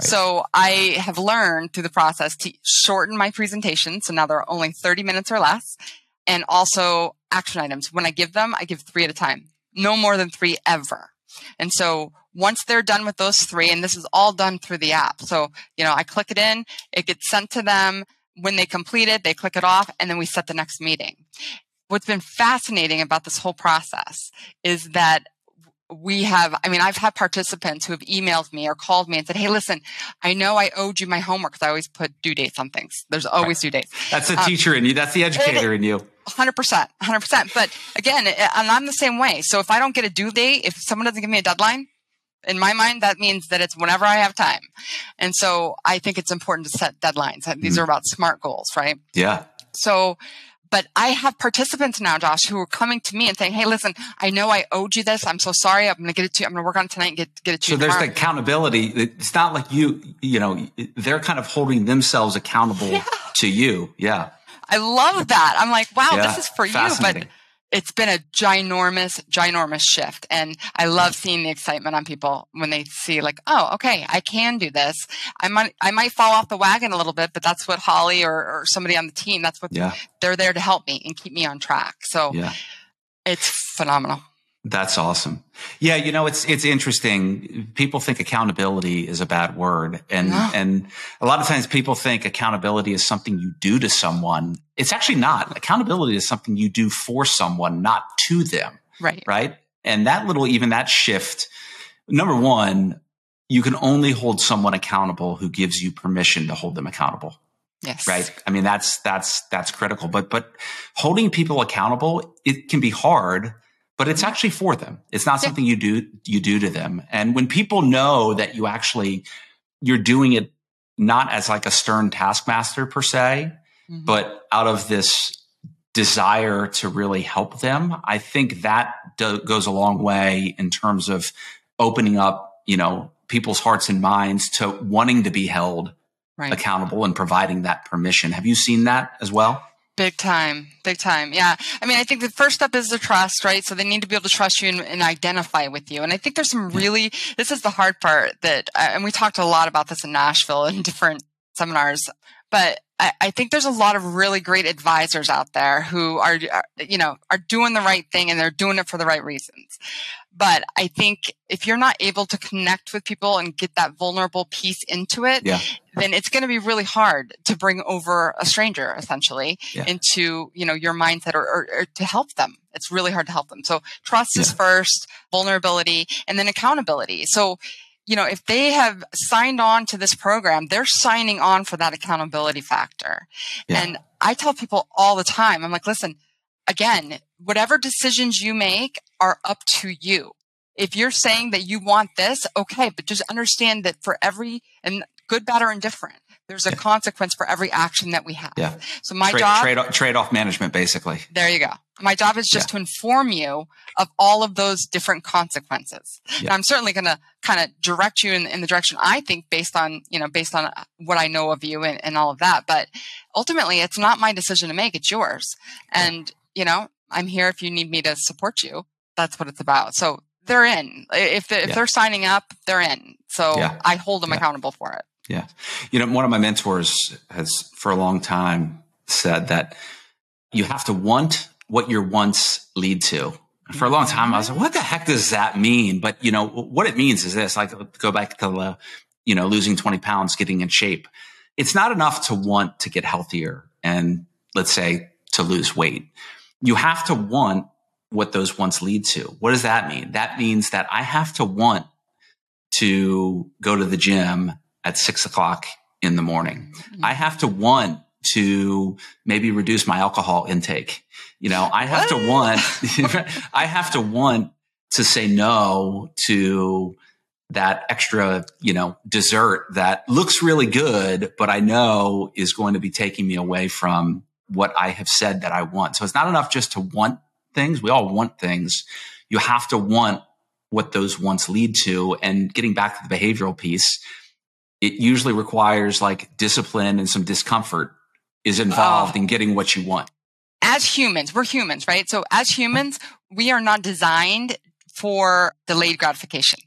Right. So I have learned through the process to shorten my presentation. So now they're only 30 minutes or less. And also action items. When I give them, I give three at a time. No more than three ever. And so once they're done with those three, and this is all done through the app. So, you know, I click it in, it gets sent to them. When they complete it, they click it off, and then we set the next meeting. What's been fascinating about this whole process is that we have, I mean, I've had participants who have emailed me or called me and said, Hey, listen, I know I owed you my homework because I always put due dates on things. There's always due dates. That's the um, teacher in you. That's the educator in you. 100%. 100%. But again, and I'm the same way. So if I don't get a due date, if someone doesn't give me a deadline, in my mind, that means that it's whenever I have time. And so I think it's important to set deadlines. These mm. are about smart goals, right? Yeah. So, but I have participants now, Josh, who are coming to me and saying, Hey, listen, I know I owed you this. I'm so sorry. I'm going to get it to you. I'm going to work on it tonight and get, get it to so you. So there's the accountability. It's not like you, you know, they're kind of holding themselves accountable yeah. to you. Yeah. I love that. I'm like, wow, yeah. this is for you. But it's been a ginormous, ginormous shift. And I love seeing the excitement on people when they see like, oh, okay, I can do this. I might, I might fall off the wagon a little bit, but that's what Holly or, or somebody on the team, that's what yeah. they're there to help me and keep me on track. So yeah. it's phenomenal. That's awesome. Yeah, you know, it's it's interesting. People think accountability is a bad word. And no. and a lot of times people think accountability is something you do to someone. It's actually not. Accountability is something you do for someone, not to them. Right. Right? And that little even that shift, number one, you can only hold someone accountable who gives you permission to hold them accountable. Yes. Right. I mean, that's, that's, that's critical. But, but holding people accountable, it can be hard but it's actually for them. It's not something you do, you do to them. And when people know that you actually, you're doing it not as like a stern taskmaster per se, mm-hmm. but out of this desire to really help them, I think that do, goes a long way in terms of opening up, you know, people's hearts and minds to wanting to be held right. accountable and providing that permission. Have you seen that as well? Big time, big time. Yeah. I mean, I think the first step is the trust, right? So they need to be able to trust you and, and identify with you. And I think there's some really, this is the hard part that, uh, and we talked a lot about this in Nashville in different seminars, but I, I think there's a lot of really great advisors out there who are, are, you know, are doing the right thing and they're doing it for the right reasons. But I think if you're not able to connect with people and get that vulnerable piece into it, yeah. then it's going to be really hard to bring over a stranger essentially yeah. into, you know, your mindset or, or, or, to help them. It's really hard to help them. So trust yeah. is first, vulnerability, and then accountability. So, you know, if they have signed on to this program, they're signing on for that accountability factor. And I tell people all the time, I'm like, listen, again, whatever decisions you make are up to you. If you're saying that you want this, okay, but just understand that for every and good, bad, or indifferent, there's a yeah. consequence for every action that we have. Yeah. So my trade, job trade off, trade off management, basically. There you go. My job is just yeah. to inform you of all of those different consequences. Yeah. I'm certainly going to kind of direct you in, in, the direction I think based on, you know, based on uh, what I know of you and, and all of that. But ultimately, it's not my decision to make. It's yours. And you know, I'm here if you need me to support you. That's what it's about. So they're in. If, they, if yeah. they're signing up, they're in. So. I hold them accountable for it. Yeah. You know, one of my mentors has for a long time said that you have to want what your wants lead to. For a long time, I was like, what the heck does that mean? But, you know, what it means is this, like, go back to the, you know, losing 20 pounds, getting in shape. It's not enough to want to get healthier and let's say to lose weight. You have to want what those wants lead to. What does that mean? That means that I have to want to go to the gym at six o'clock in the morning. Mm-hmm. I have to want to maybe reduce my alcohol intake. You know, I have to want, I have to want to say no to that extra, you know, dessert that looks really good, but I know is going to be taking me away from what I have said that I want. So it's not enough just to want things. We all want things. You have to want what those wants lead to. And getting back to the behavioral piece, it usually requires like discipline and some discomfort is involved oh. in getting what you want. As humans, we're humans, right? So as humans, we are not designed for delayed gratification.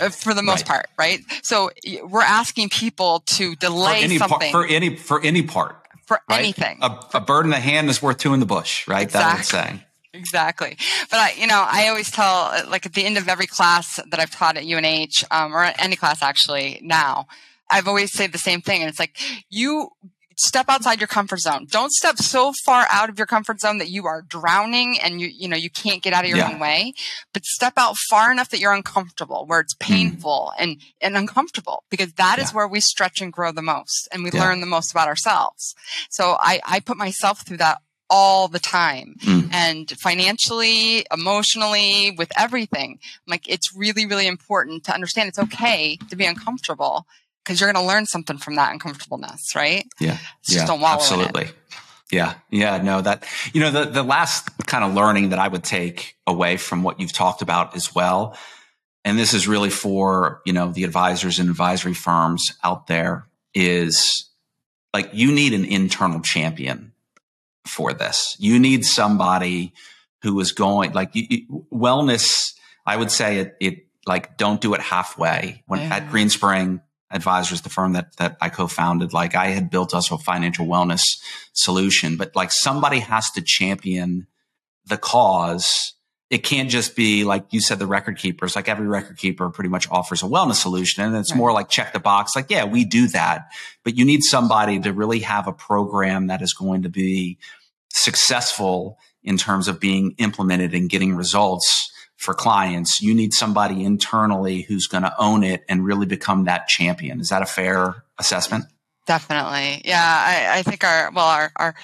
Uh, for the most right. part, right? So we're asking people to delay for something for any for any part for right? anything. A, a, bird in the hand is worth two in the bush, right? Exactly. That's what it's saying. Exactly. But I, you know, I always tell, like at the end of every class that I've taught at UNH, um, or any class actually now, I've always said the same thing. And it's like, you step outside your comfort zone. Don't step so far out of your comfort zone that you are drowning and you, you know, you can't get out of your yeah. own way, but step out far enough that you're uncomfortable, where it's mm. painful mm. and, and uncomfortable because that yeah. is where we stretch and grow the most and we yeah. learn the most about ourselves. So I, I put myself through that all the time mm. and financially, emotionally, with everything. like, it's really, really important to understand it's okay to be uncomfortable because you're going to learn something from that uncomfortableness, right? Yeah. Yeah. absolutely. Yeah. Yeah. No, that, you know, the, the last kind of learning that I would take away from what you've talked about as well. And this is really for, you know, the advisors and advisory firms out there is like you need an internal champion for this. You need somebody who is going like you, wellness. I would say it, it like don't do it halfway. When yeah. at Greenspring, advisors, the firm that, that I co-founded, like I had built us a financial wellness solution, but like somebody has to champion the cause. It can't just be like you said, the record keepers, like every record keeper pretty much offers a wellness solution. And it's right. more like check the box. Like, yeah, we do that, but you need somebody to really have a program that is going to be successful in terms of being implemented and getting results for clients, you need somebody internally who's going to own it and really become that champion. Is that a fair assessment? Definitely. Yeah. I, I think our, well, our, our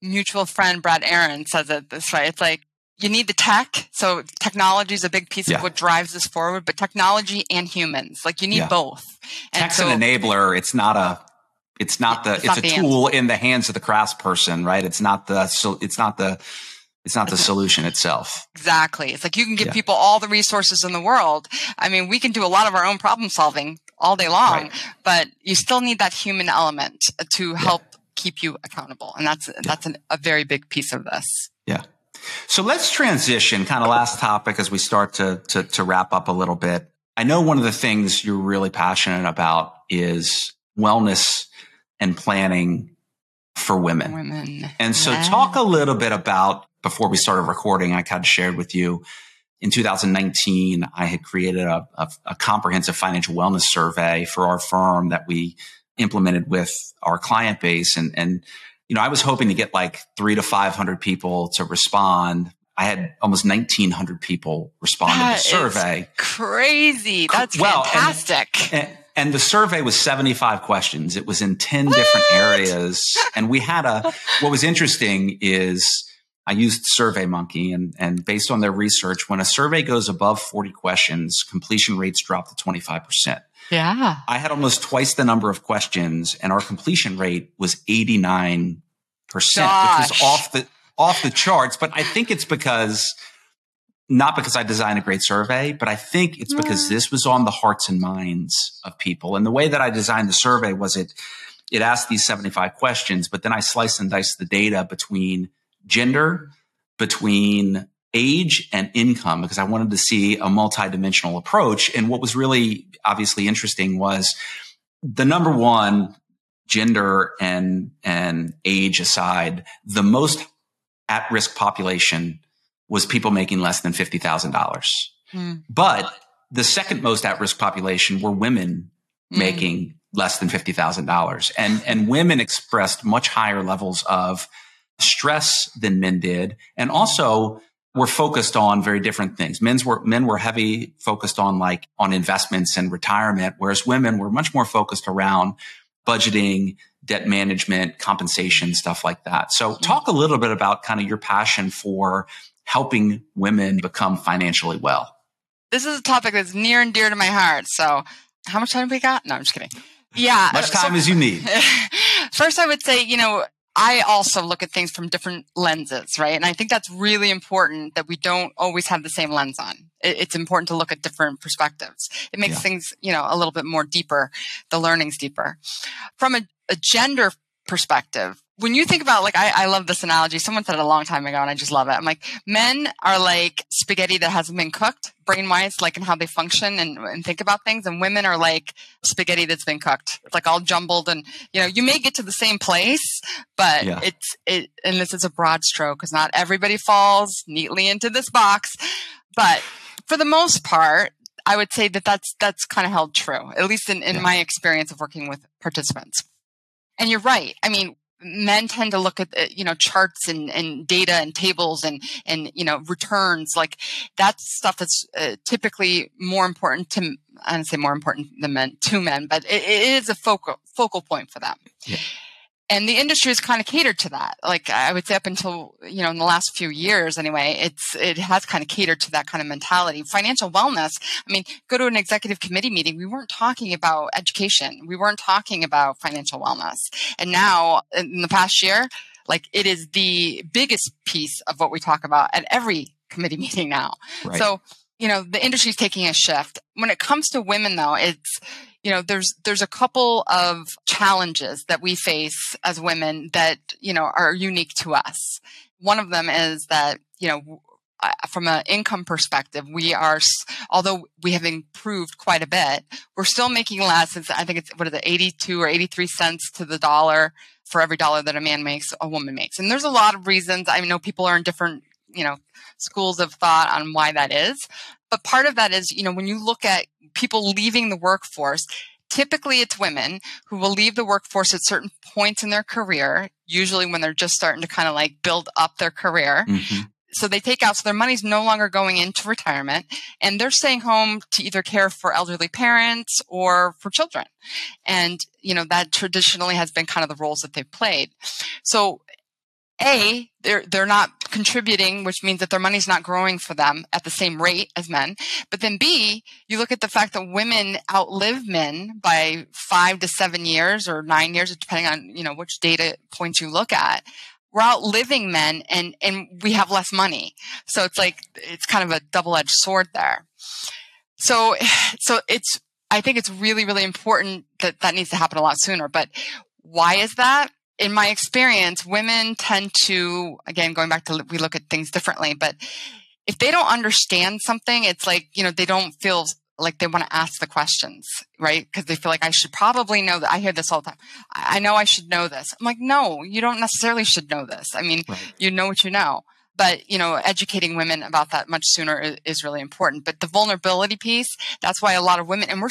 mutual friend, Brad Aaron says it this way. It's like, you need the tech. So technology is a big piece yeah. of what drives this forward, but technology and humans, like you need yeah. both. And Tech's so, an enabler. It's not a, it's not the, it's, it's not a the tool answer. in the hands of the craftsperson, right? It's not the, so it's not the, it's not the solution itself. Exactly. It's like you can give yeah. people all the resources in the world. I mean, we can do a lot of our own problem solving all day long, right. but you still need that human element to help yeah. keep you accountable. And that's, yeah. that's an, a very big piece of this. Yeah. So let's transition kind of last topic as we start to, to, to wrap up a little bit. I know one of the things you're really passionate about is wellness and planning for women. Women. And so talk a little bit about before we started recording, I kind of shared with you in 2019, I had created a, a, a, comprehensive financial wellness survey for our firm that we implemented with our client base. And, and, you know, I was hoping to get like three to 500 people to respond. I had almost 1900 people respond that to the survey. crazy. That's well, fantastic. And, and, and the survey was 75 questions. It was in 10 what? different areas. And we had a, what was interesting is, I used SurveyMonkey and, and based on their research, when a survey goes above 40 questions, completion rates drop to 25%. Yeah. I had almost twice the number of questions and our completion rate was 89%, Gosh. which was off the, off the charts. But I think it's because, not because I designed a great survey, but I think it's because this was on the hearts and minds of people. And the way that I designed the survey was it, it asked these 75 questions, but then I sliced and diced the data between gender, between age and income, because I wanted to see a multidimensional approach. And what was really obviously interesting was the number one gender and, and age aside, the most at risk population was people making less than $50,000. Mm. But the second most at risk population were women mm. making less than $50,000. And, and women expressed much higher levels of stress than men did. And also were focused on very different things. Men's were, men were heavy focused on like on investments and retirement, whereas women were much more focused around budgeting, debt management, compensation, stuff like that. So talk a little bit about kind of your passion for helping women become financially well. This is a topic that's near and dear to my heart. So how much time have we got? No, I'm just kidding. Yeah. As much uh, time so, as you need. First, I would say, you know, I also look at things from different lenses, right? And I think that's really important that we don't always have the same lens on. It's important to look at different perspectives. It makes yeah. things, you know, a little bit more deeper. The learning's deeper. From a, a gender perspective, when you think about like I, I, love this analogy someone said it a long time ago and i just love it i'm like men are like spaghetti that hasn't been cooked brain wise like in how they function and, and think about things and women are like spaghetti that's been cooked it's like all jumbled and you know you may get to the same place but yeah. it's it and this is a broad stroke because not everybody falls neatly into this box but for the most part i would say that that's that's kind of held true at least in, in yeah. my experience of working with participants and you're right. I mean, men tend to look at uh, you know charts and, and data and tables and and you know returns like that's stuff that's uh, typically more important to I don't say more important than men to men, but it, it is a focal focal point for them. Yeah and the industry has kind of catered to that. Like I would say up until, you know, in the last few years anyway, it's, it has kind of catered to that kind of mentality. Financial wellness. I mean, go to an executive committee meeting. We weren't talking about education. We weren't talking about financial wellness. And now in the past year, like it is the biggest piece of what we talk about at every committee meeting now. Right. So, you know, the industry is taking a shift. When it comes to women though, it's, you know there's there's a couple of challenges that we face as women that you know are unique to us one of them is that you know from an income perspective, we are, although we have improved quite a bit, we're still making less. It's, I think it's, what is it, 82 or 83 cents to the dollar for every dollar that a man makes, a woman makes. And there's a lot of reasons. I know people are in different, you know, schools of thought on why that is. But part of that is, you know, when you look at people leaving the workforce, typically it's women who will leave the workforce at certain points in their career, usually when they're just starting to kind of like build up their career. Mm-hmm. So they take out, so their money's no longer going into retirement and they're staying home to either care for elderly parents or for children. And, you know, that traditionally has been kind of the roles that they've played. So a, they're, they're not contributing, which means that their money's not growing for them at the same rate as men. But then B, you look at the fact that women outlive men by five to seven years or nine years, depending on, you know, which data points you look at. We're outliving men and, and we have less money. So it's like, it's kind of a double edged sword there. So, so it's, I think it's really, really important that that needs to happen a lot sooner. But why is that? In my experience, women tend to, again, going back to we look at things differently, but if they don't understand something, it's like, you know, they don't feel like they want to ask the questions, right? Because they feel like I should probably know that. I hear this all the time. I know I should know this. I'm like, no, you don't necessarily should know this. I mean, right. you know what you know. But, you know, educating women about that much sooner is, is really important. But the vulnerability piece, that's why a lot of women, and we're,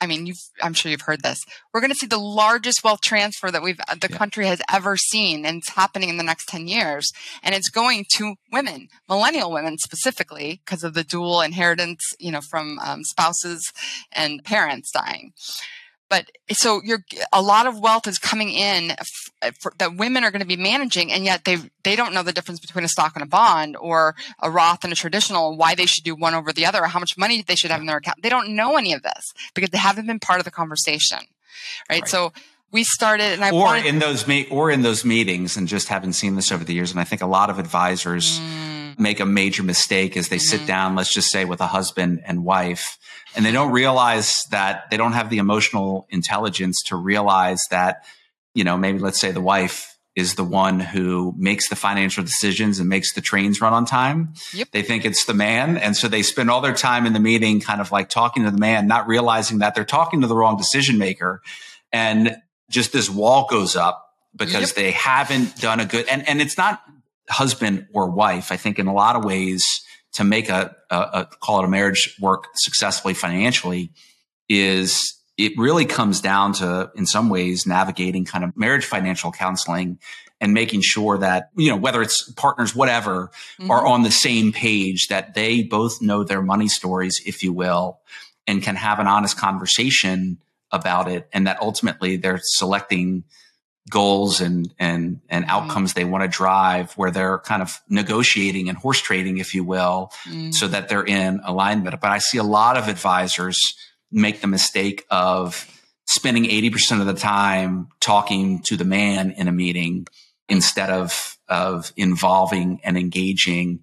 I mean, I'm sure you've heard this. We're going to see the largest wealth transfer that we've the yeah. country has ever seen, and it's happening in the next ten years. And it's going to women, millennial women specifically, because of the dual inheritance, you know, from um, spouses and parents dying. But so you're a lot of wealth is coming in for, that women are going to be managing, and yet they they don't know the difference between a stock and a bond, or a Roth and a traditional, why they should do one over the other, or how much money they should have in their account. They don't know any of this because they haven't been part of the conversation, right? right. So we started and I or wanted- in those me- or in those meetings and just haven't seen this over the years. And I think a lot of advisors mm. make a major mistake as they mm-hmm. sit down, let's just say with a husband and wife and they don't realize that they don't have the emotional intelligence to realize that, you know, maybe let's say the wife is the one who makes the financial decisions and makes the trains run on time. Yep. They think it's the man. And so they spend all their time in the meeting kind of like talking to the man, not realizing that they're talking to the wrong decision maker. And just this wall goes up because yep. they haven't done a good, and, and it's not husband or wife. I think in a lot of ways to make a, a, a call it a marriage work successfully financially is it really comes down to in some ways navigating kind of marriage financial counseling and making sure that you know whether it's partners whatever mm-hmm. are on the same page that they both know their money stories if you will and can have an honest conversation about it and that ultimately they're selecting goals and and and mm-hmm. outcomes they want to drive where they're kind of negotiating and horse trading if you will mm. so that they're in alignment but i see a lot of advisors make the mistake of spending 80% of the time talking to the man in a meeting instead of of involving and engaging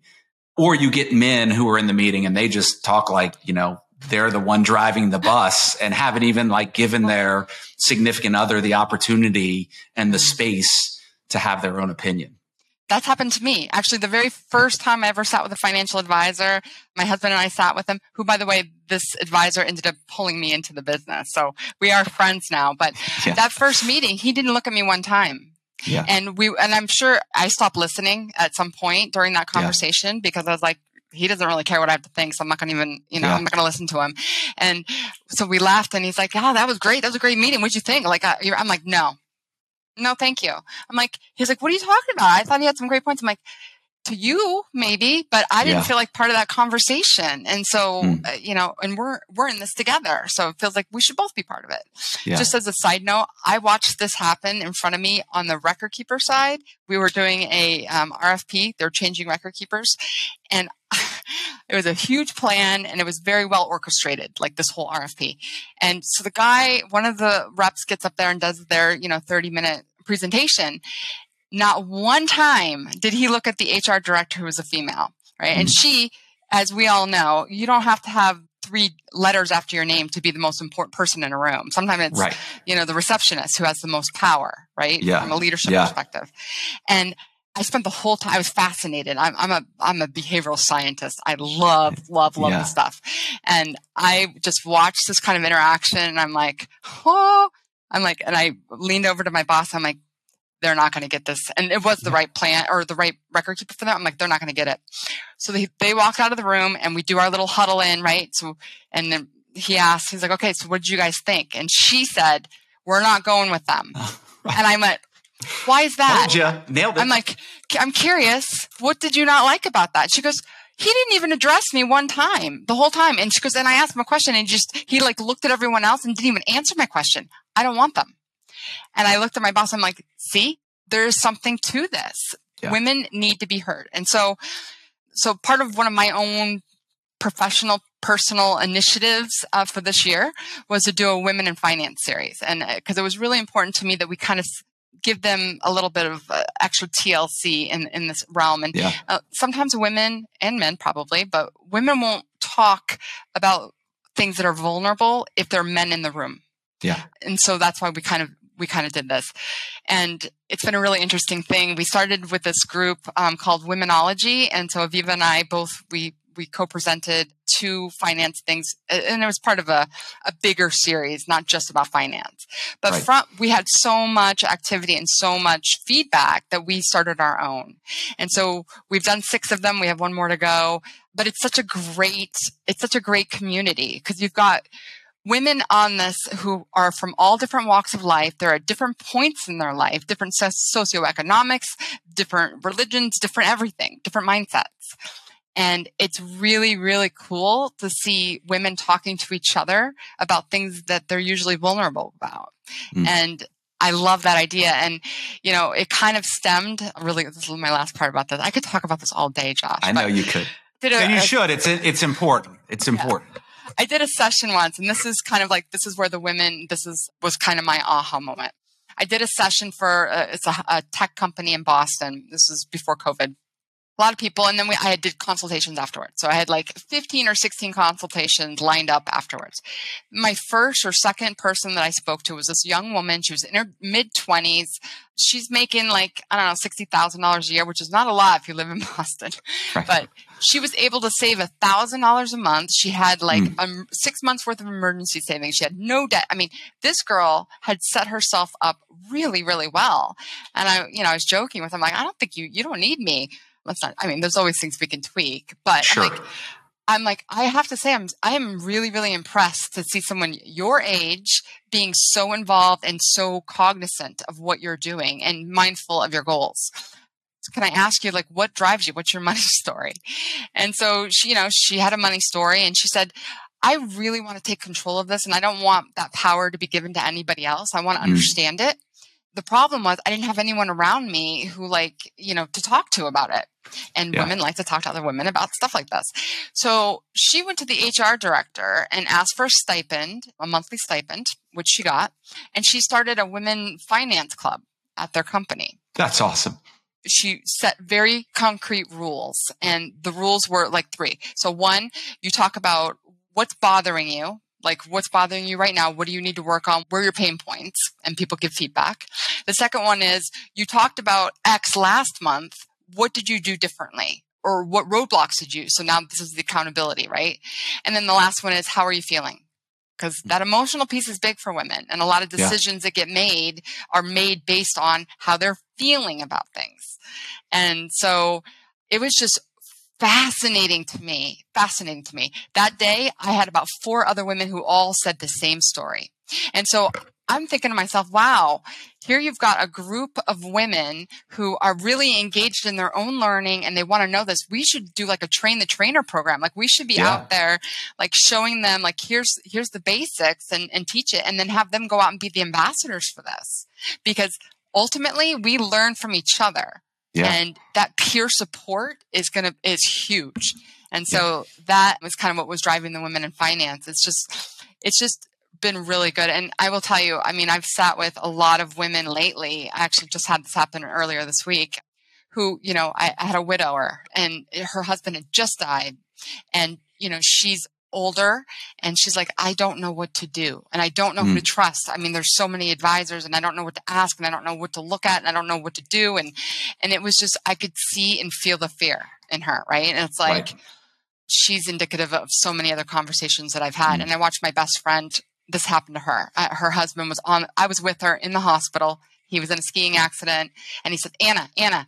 or you get men who are in the meeting and they just talk like you know they're the one driving the bus and haven't even like given their significant other the opportunity and the space to have their own opinion. That's happened to me. Actually, the very first time I ever sat with a financial advisor, my husband and I sat with him, who, by the way, this advisor ended up pulling me into the business. So we are friends now. But yeah. that first meeting, he didn't look at me one time. Yeah. And we, and I'm sure I stopped listening at some point during that conversation yeah. because I was like, he doesn't really care what I have to think, so I'm not going to even, you know, yeah. I'm not going to listen to him. And so we laughed, and he's like, "Oh, that was great. That was a great meeting. What'd you think?" Like, I, am like, "No, no, thank you." I'm like, he's like, "What are you talking about?" I thought he had some great points. I'm like, to you maybe but i didn't yeah. feel like part of that conversation and so mm. uh, you know and we're we're in this together so it feels like we should both be part of it yeah. just as a side note i watched this happen in front of me on the record keeper side we were doing a um, rfp they're changing record keepers and it was a huge plan and it was very well orchestrated like this whole rfp and so the guy one of the reps gets up there and does their you know 30 minute presentation not one time did he look at the HR director who was a female, right? Mm-hmm. And she, as we all know, you don't have to have three letters after your name to be the most important person in a room. Sometimes it's, right. you know, the receptionist who has the most power, right? Yeah. From a leadership yeah. perspective. And I spent the whole time, I was fascinated. I'm, I'm a, I'm a behavioral scientist. I love, love, love yeah. this stuff. And I just watched this kind of interaction and I'm like, oh, I'm like, and I leaned over to my boss. I'm like, they're not going to get this. And it was the mm-hmm. right plan or the right record keeper for them. I'm like, they're not going to get it. So they, they walked out of the room and we do our little huddle in, right? So, and then he asked, he's like, okay, so what did you guys think? And she said, we're not going with them. and I went, why is that? Told you. Nailed it. I'm like, I'm curious. What did you not like about that? She goes, he didn't even address me one time, the whole time. And she goes, and I asked him a question and just, he like looked at everyone else and didn't even answer my question. I don't want them. And I looked at my boss. I'm like, see, there's something to this. Yeah. Women need to be heard. And so, so part of one of my own professional personal initiatives uh, for this year was to do a women in finance series and because uh, it was really important to me that we kind of give them a little bit of uh, extra TLC in in this realm. And yeah. uh, sometimes women and men probably, but women won't talk about things that are vulnerable if there are men in the room. Yeah. And so that's why we kind of we kind of did this. And it's been a really interesting thing. We started with this group um, called Womenology. And so Aviva and I both, we, we co-presented two finance things and it was part of a, a bigger series, not just about finance. But right. from, we had so much activity and so much feedback that we started our own. And so we've done six of them. We have one more to go, but it's such a great, it's such a great community because you've got, women on this who are from all different walks of life. They're at different points in their life, different socioeconomics, different religions, different everything, different mindsets. And it's really, really cool to see women talking to each other about things that they're usually vulnerable about. Mm. And I love that idea. And, you know, it kind of stemmed really, this is my last part about this. I could talk about this all day, Josh. I know you could. and you should. It's, it's important. It's important. Yeah. I did a session once, and this is kind of like this is where the women. This is was kind of my aha moment. I did a session for uh, it's a, a tech company in Boston. This was before COVID, a lot of people and then we, i did consultations afterwards. So i had like 15 or 16 consultations lined up afterwards. My first or second person that i spoke to was this young woman. She was in her mid 20s she's making like i don't know $60000 a year which is not a lot if you live in boston. Right. but she was able to save $1000 a month. She had like mm. um, six months worth of emergency savings. She had no debt. I mean this girl had set herself up really really well. And i you know i was joking with her. Like i don't think you you don't need me let's not, I mean, there's always things we can tweak, but sure. I'm like, I'm like, I have to say, I'm, I am really, really impressed to see someone your age being so involved and so cognizant of what you're doing and mindful of your goals. So can I ask you, like, what drives you? What's your money story? And so she, you know, she had a money story and she said, I really want to take control of this and I don't want that power to be given to anybody else. I want to mm. understand it the problem was I didn't have anyone around me who like, you know, to talk to about it. And yeah. women like to talk to other women about stuff like this. So she went to the HR director and asked for a stipend, a monthly stipend, which she got. And she started a women finance club at their company. That's awesome. She set very concrete rules, and the rules were like three. So, one, you talk about what's bothering you, like what's bothering you right now? What do you need to work on? Where are your pain points? And people give feedback. The second one is you talked about x last month. What did you do differently? Or what roadblocks did you? So now this is the accountability right? And then the last one is how are you feeling? Because that emotional piece is big for women and a lot of decisions yeah. that get made are made based on how they're feeling about things. And so it was just fascinating to me. Fascinating to me. That day, I had about four other women who all said the same story. And so I'm thinking to myself, wow, here you've got a group of women who are really engaged in their own learning and they want to know this. We should do like a train the trainer program. Like we should be yeah. out there like showing them like here's here's the basics and, and teach it and then have them go out and be the ambassadors for this. Because ultimately we learn from each other. Yeah. And that peer support is going to, is huge. And so yeah. that was kind of what was driving the women in finance. It's just, it's just been really good. And I will tell you, I mean, I've sat with a lot of women lately. I actually just had this happen earlier this week who, you know, I, I had a widower and her husband had just died. And, you know, she's older and she's like i don't know what to do and i don't know mm. who to mm. trust i mean there's so many advisors and i don't know what to ask and i don't know what to look at and i don't know what to do and and it was just i could see and feel the fear in her right and it's like right. she's indicative of so many other conversations that i've had mm. and i watched my best friend this happened to her uh, her husband was on i was with her in the hospital he was in a skiing accident and he said anna anna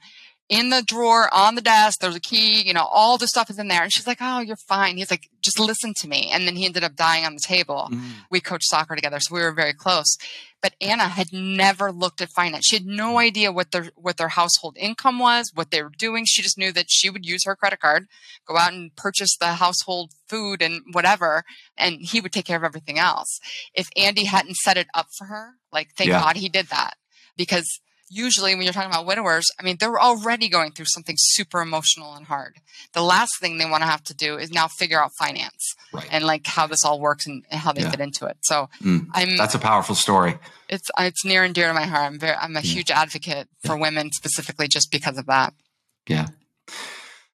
in the drawer on the desk. There's a key, you know, all the stuff is in there. And she's like, Oh, you're fine. He's like, just listen to me. And then he ended up dying on the table. Mm. We coached soccer together. So we were very close. But Anna had never looked at finance. She had no idea what their, what their household income was, what they were doing. She just knew that she would use her credit card, go out and purchase the household food and whatever. And he would take care of everything else. If Andy hadn't set it up for her, like, thank yeah. God he did that because usually when you're talking about widowers, I mean, they're already going through something super emotional and hard. The last thing they want to have to do is now figure out finance right. and like how this all works and, how they yeah. fit into it. So mm, I'm that's a powerful story. It's it's near and dear to my heart. I'm very I'm a yeah. huge advocate for yeah. women specifically just because of that. Yeah.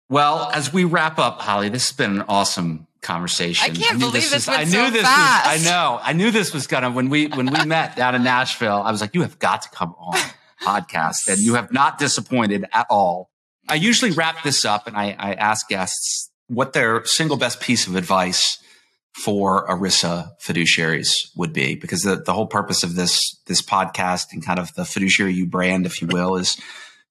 Well, as we wrap up, Holly, this has been an awesome conversation. I can't I believe this, this was, I knew so this fast. was I know. I knew this was gonna when we when we met down in Nashville, I was like, you have got to come on podcast, and you have not disappointed at all. I usually wrap this up and I, I ask guests what their single best piece of advice for ERISA fiduciaries would be, because the, the whole purpose of this this podcast and kind of the fiduciary you brand, if you will, is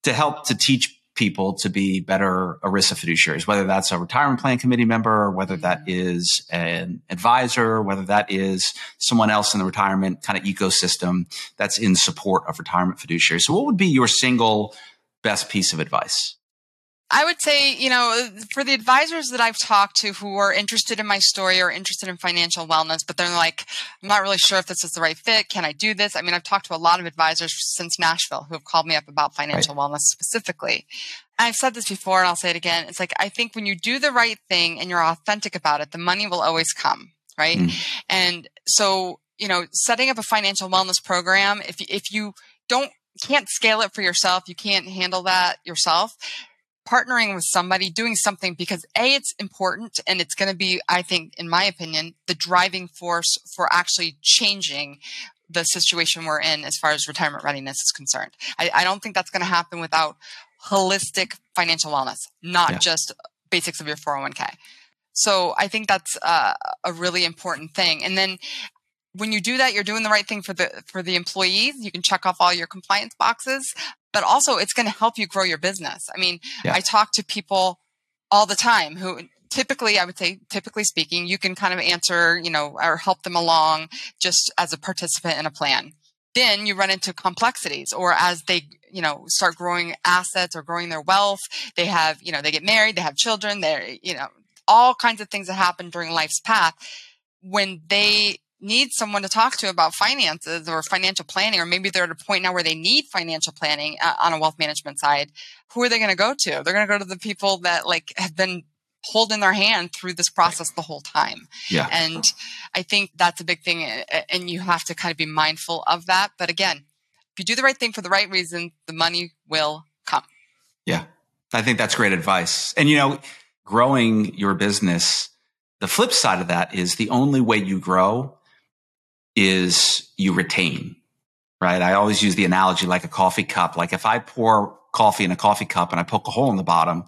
to help to teach people to be better ERISA fiduciaries, whether that's a retirement plan committee member, or whether that mm-hmm. is an advisor, whether that is someone else in the retirement kind of ecosystem that's in support of retirement fiduciaries. So what would be your single best piece of advice? I would say, you know, for the advisors that I've talked to who are interested in my story or interested in financial wellness, but they're like, I'm not really sure if this is the right fit. Can I do this? I mean, I've talked to a lot of advisors since Nashville who have called me up about financial right. wellness specifically. I've said this before and I'll say it again. It's like, I think when you do the right thing and you're authentic about it, the money will always come. Right. Mm. And so, you know, setting up a financial wellness program, if, if you don't, can't scale it for yourself, you can't handle that yourself partnering with somebody, doing something because A, it's important and it's going to be, I think, in my opinion, the driving force for actually changing the situation we're in as far as retirement readiness is concerned. I, I don't think that's going to happen without holistic financial wellness, not yeah. just basics of your 401k. So I think that's uh, a really important thing. And then when you do that, you're doing the right thing for the for the employees. You can check off all your compliance boxes, but also it's going to help you grow your business. I mean, yeah. I talk to people all the time who typically i would say typically speaking you can kind of answer you know or help them along just as a participant in a plan then you run into complexities or as they you know start growing assets or growing their wealth they have you know they get married they have children they're you know all kinds of things that happen during life's path when they need someone to talk to about finances or financial planning, or maybe they're at a point now where they need financial planning uh, on a wealth management side, who are they going to go to? They're going to go to the people that like have been holding their hand through this process the whole time. Yeah. And I think that's a big thing. And you have to kind of be mindful of that. But again, if you do the right thing for the right reason, the money will come. Yeah. I think that's great advice. And, you know, growing your business, the flip side of that is the only way you grow is you retain, right? I always use the analogy like a coffee cup. Like if I pour coffee in a coffee cup and I poke a hole in the bottom,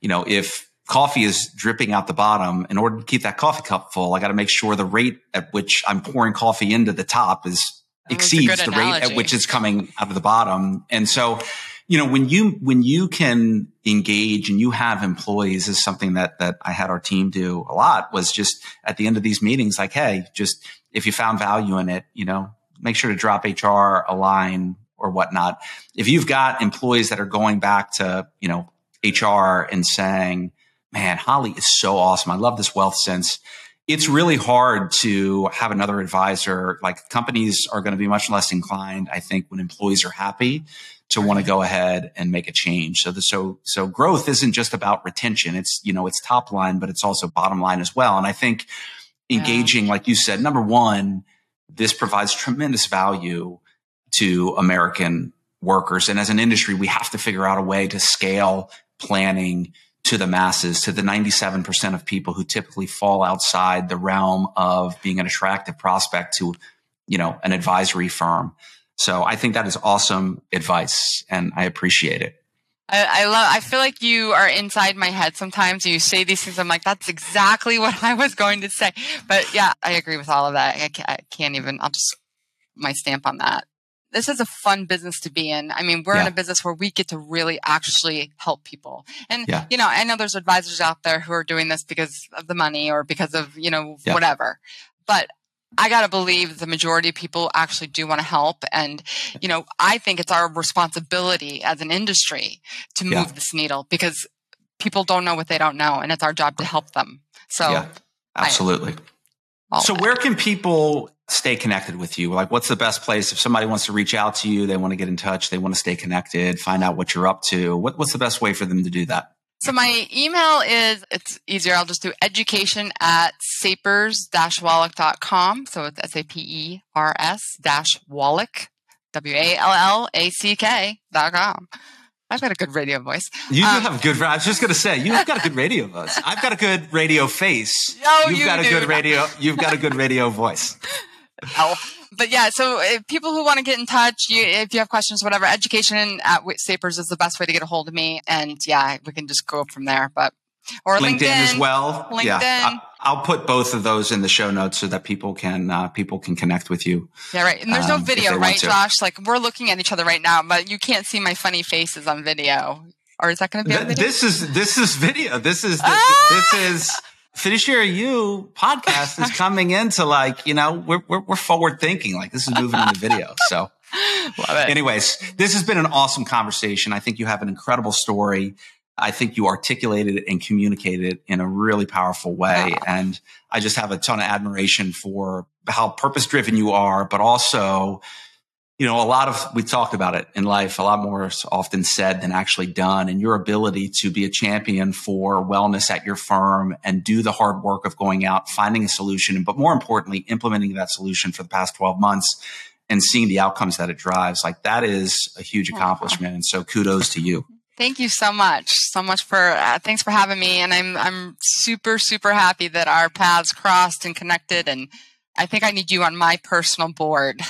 you know, if coffee is dripping out the bottom, in order to keep that coffee cup full, I got to make sure the rate at which I'm pouring coffee into the top is that exceeds the rate at which it's coming out of the bottom. And so, you know, when you, when you can engage and you have employees is something that, that I had our team do a lot was just at the end of these meetings, like, Hey, just if you found value in it, you know, make sure to drop HR a line or whatnot. If you've got employees that are going back to, you know, HR and saying, man, Holly is so awesome. I love this WealthSense. It's really hard to have another advisor. Like companies are going to be much less inclined, I think, when employees are happy to want to go ahead and make a change. So the, so, so growth isn't just about retention. It's, you know, it's top line, but it's also bottom line as well. And I think engaging, yeah. like you said, number one, this provides tremendous value to American workers. And as an industry, we have to figure out a way to scale planning to the masses, to the 97% of people who typically fall outside the realm of being an attractive prospect to, you know, an advisory firm. So I think that is awesome advice and I appreciate it. I, I, love. I feel like you are inside my head sometimes. You say these things. I'm like, that's exactly what I was going to say. But yeah, I agree with all of that. I can't, I can't even. I'll just my stamp on that. This is a fun business to be in. I mean, we're yeah. in a business where we get to really actually help people. And yeah. you know, I know there's advisors out there who are doing this because of the money or because of you know yeah. whatever. But I got to believe the majority of people actually do want to help. And, you know, I think it's our responsibility as an industry to move yeah. this needle because people don't know what they don't know. And it's our job to help them. So, yeah, absolutely. I, so, where can people stay connected with you? Like, what's the best place if somebody wants to reach out to you, they want to get in touch, they want to stay connected, find out what you're up to? What, what's the best way for them to do that? So my email is, it's easier. I'll just do education at sapers-wallack.com. So it's S-A-P-E-R-S dash Wallack, W-A-L-L-A-C-K dot com. I've got a good radio voice. You do um, have a good. I was just going to say you've got a good radio voice. I've got a good radio face. Oh, you've you got do. a good radio. You've got a good radio voice. Oh, but yeah, so if people who want to get in touch, you, if you have questions, whatever, education at Sapers is the best way to get a hold of me. And yeah, we can just go from there. But or LinkedIn, LinkedIn as well. LinkedIn. Yeah, I'll put both of those in the show notes so that people can uh, people can connect with you. Yeah, right. And there's no um, video, right, Josh? Like we're looking at each other right now, but you can't see my funny faces on video. Or is that going to be Th- on video? This is this is video. This is ah! this is Fiduciary You podcast is coming into like, you know, we're, we're, we're forward thinking. Like this is moving into video. So anyways, this has been an awesome conversation. I think you have an incredible story. I think you articulated it and communicated it in a really powerful way. Ah. And I just have a ton of admiration for how purpose driven you are, but also you know, a lot of, we talked about it in life, a lot more is often said than actually done. And your ability to be a champion for wellness at your firm and do the hard work of going out, finding a solution, but more importantly, implementing that solution for the past 12 months and seeing the outcomes that it drives. Like that is a huge accomplishment. And so kudos to you. Thank you so much, so much for uh, thanks for having me, and I'm I'm super super happy that our paths crossed and connected, and I think I need you on my personal board,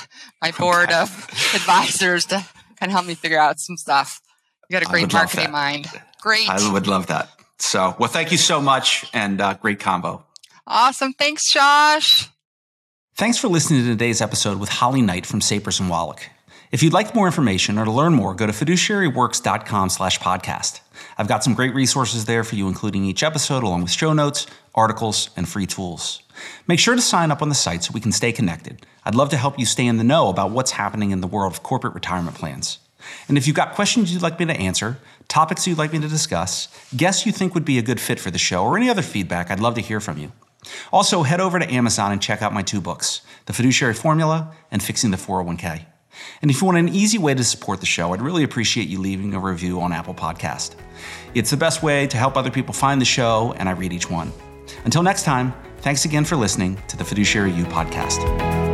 my board okay. of advisors to kind of help me figure out some stuff. You got a great marketing mind. Great. I would love that. So, well, thank you so much, and uh, great combo. Awesome. Thanks, Josh. Thanks for listening to today's episode with Holly Knight from Sapers and Wallack. If you'd like more information or to learn more, go to fiduciaryworks.com slash podcast. I've got some great resources there for you, including each episode, along with show notes, articles, and free tools. Make sure to sign up on the site so we can stay connected. I'd love to help you stay in the know about what's happening in the world of corporate retirement plans. And if you've got questions you'd like me to answer, topics you'd like me to discuss, guests you think would be a good fit for the show, or any other feedback, I'd love to hear from you. Also, head over to Amazon and check out my two books, The Fiduciary Formula and Fixing the 401k. And if you want an easy way to support the show, I'd really appreciate you leaving a review on Apple Podcast. It's the best way to help other people find the show, and I read each one. Until next time, thanks again for listening to the Fiduciary You podcast.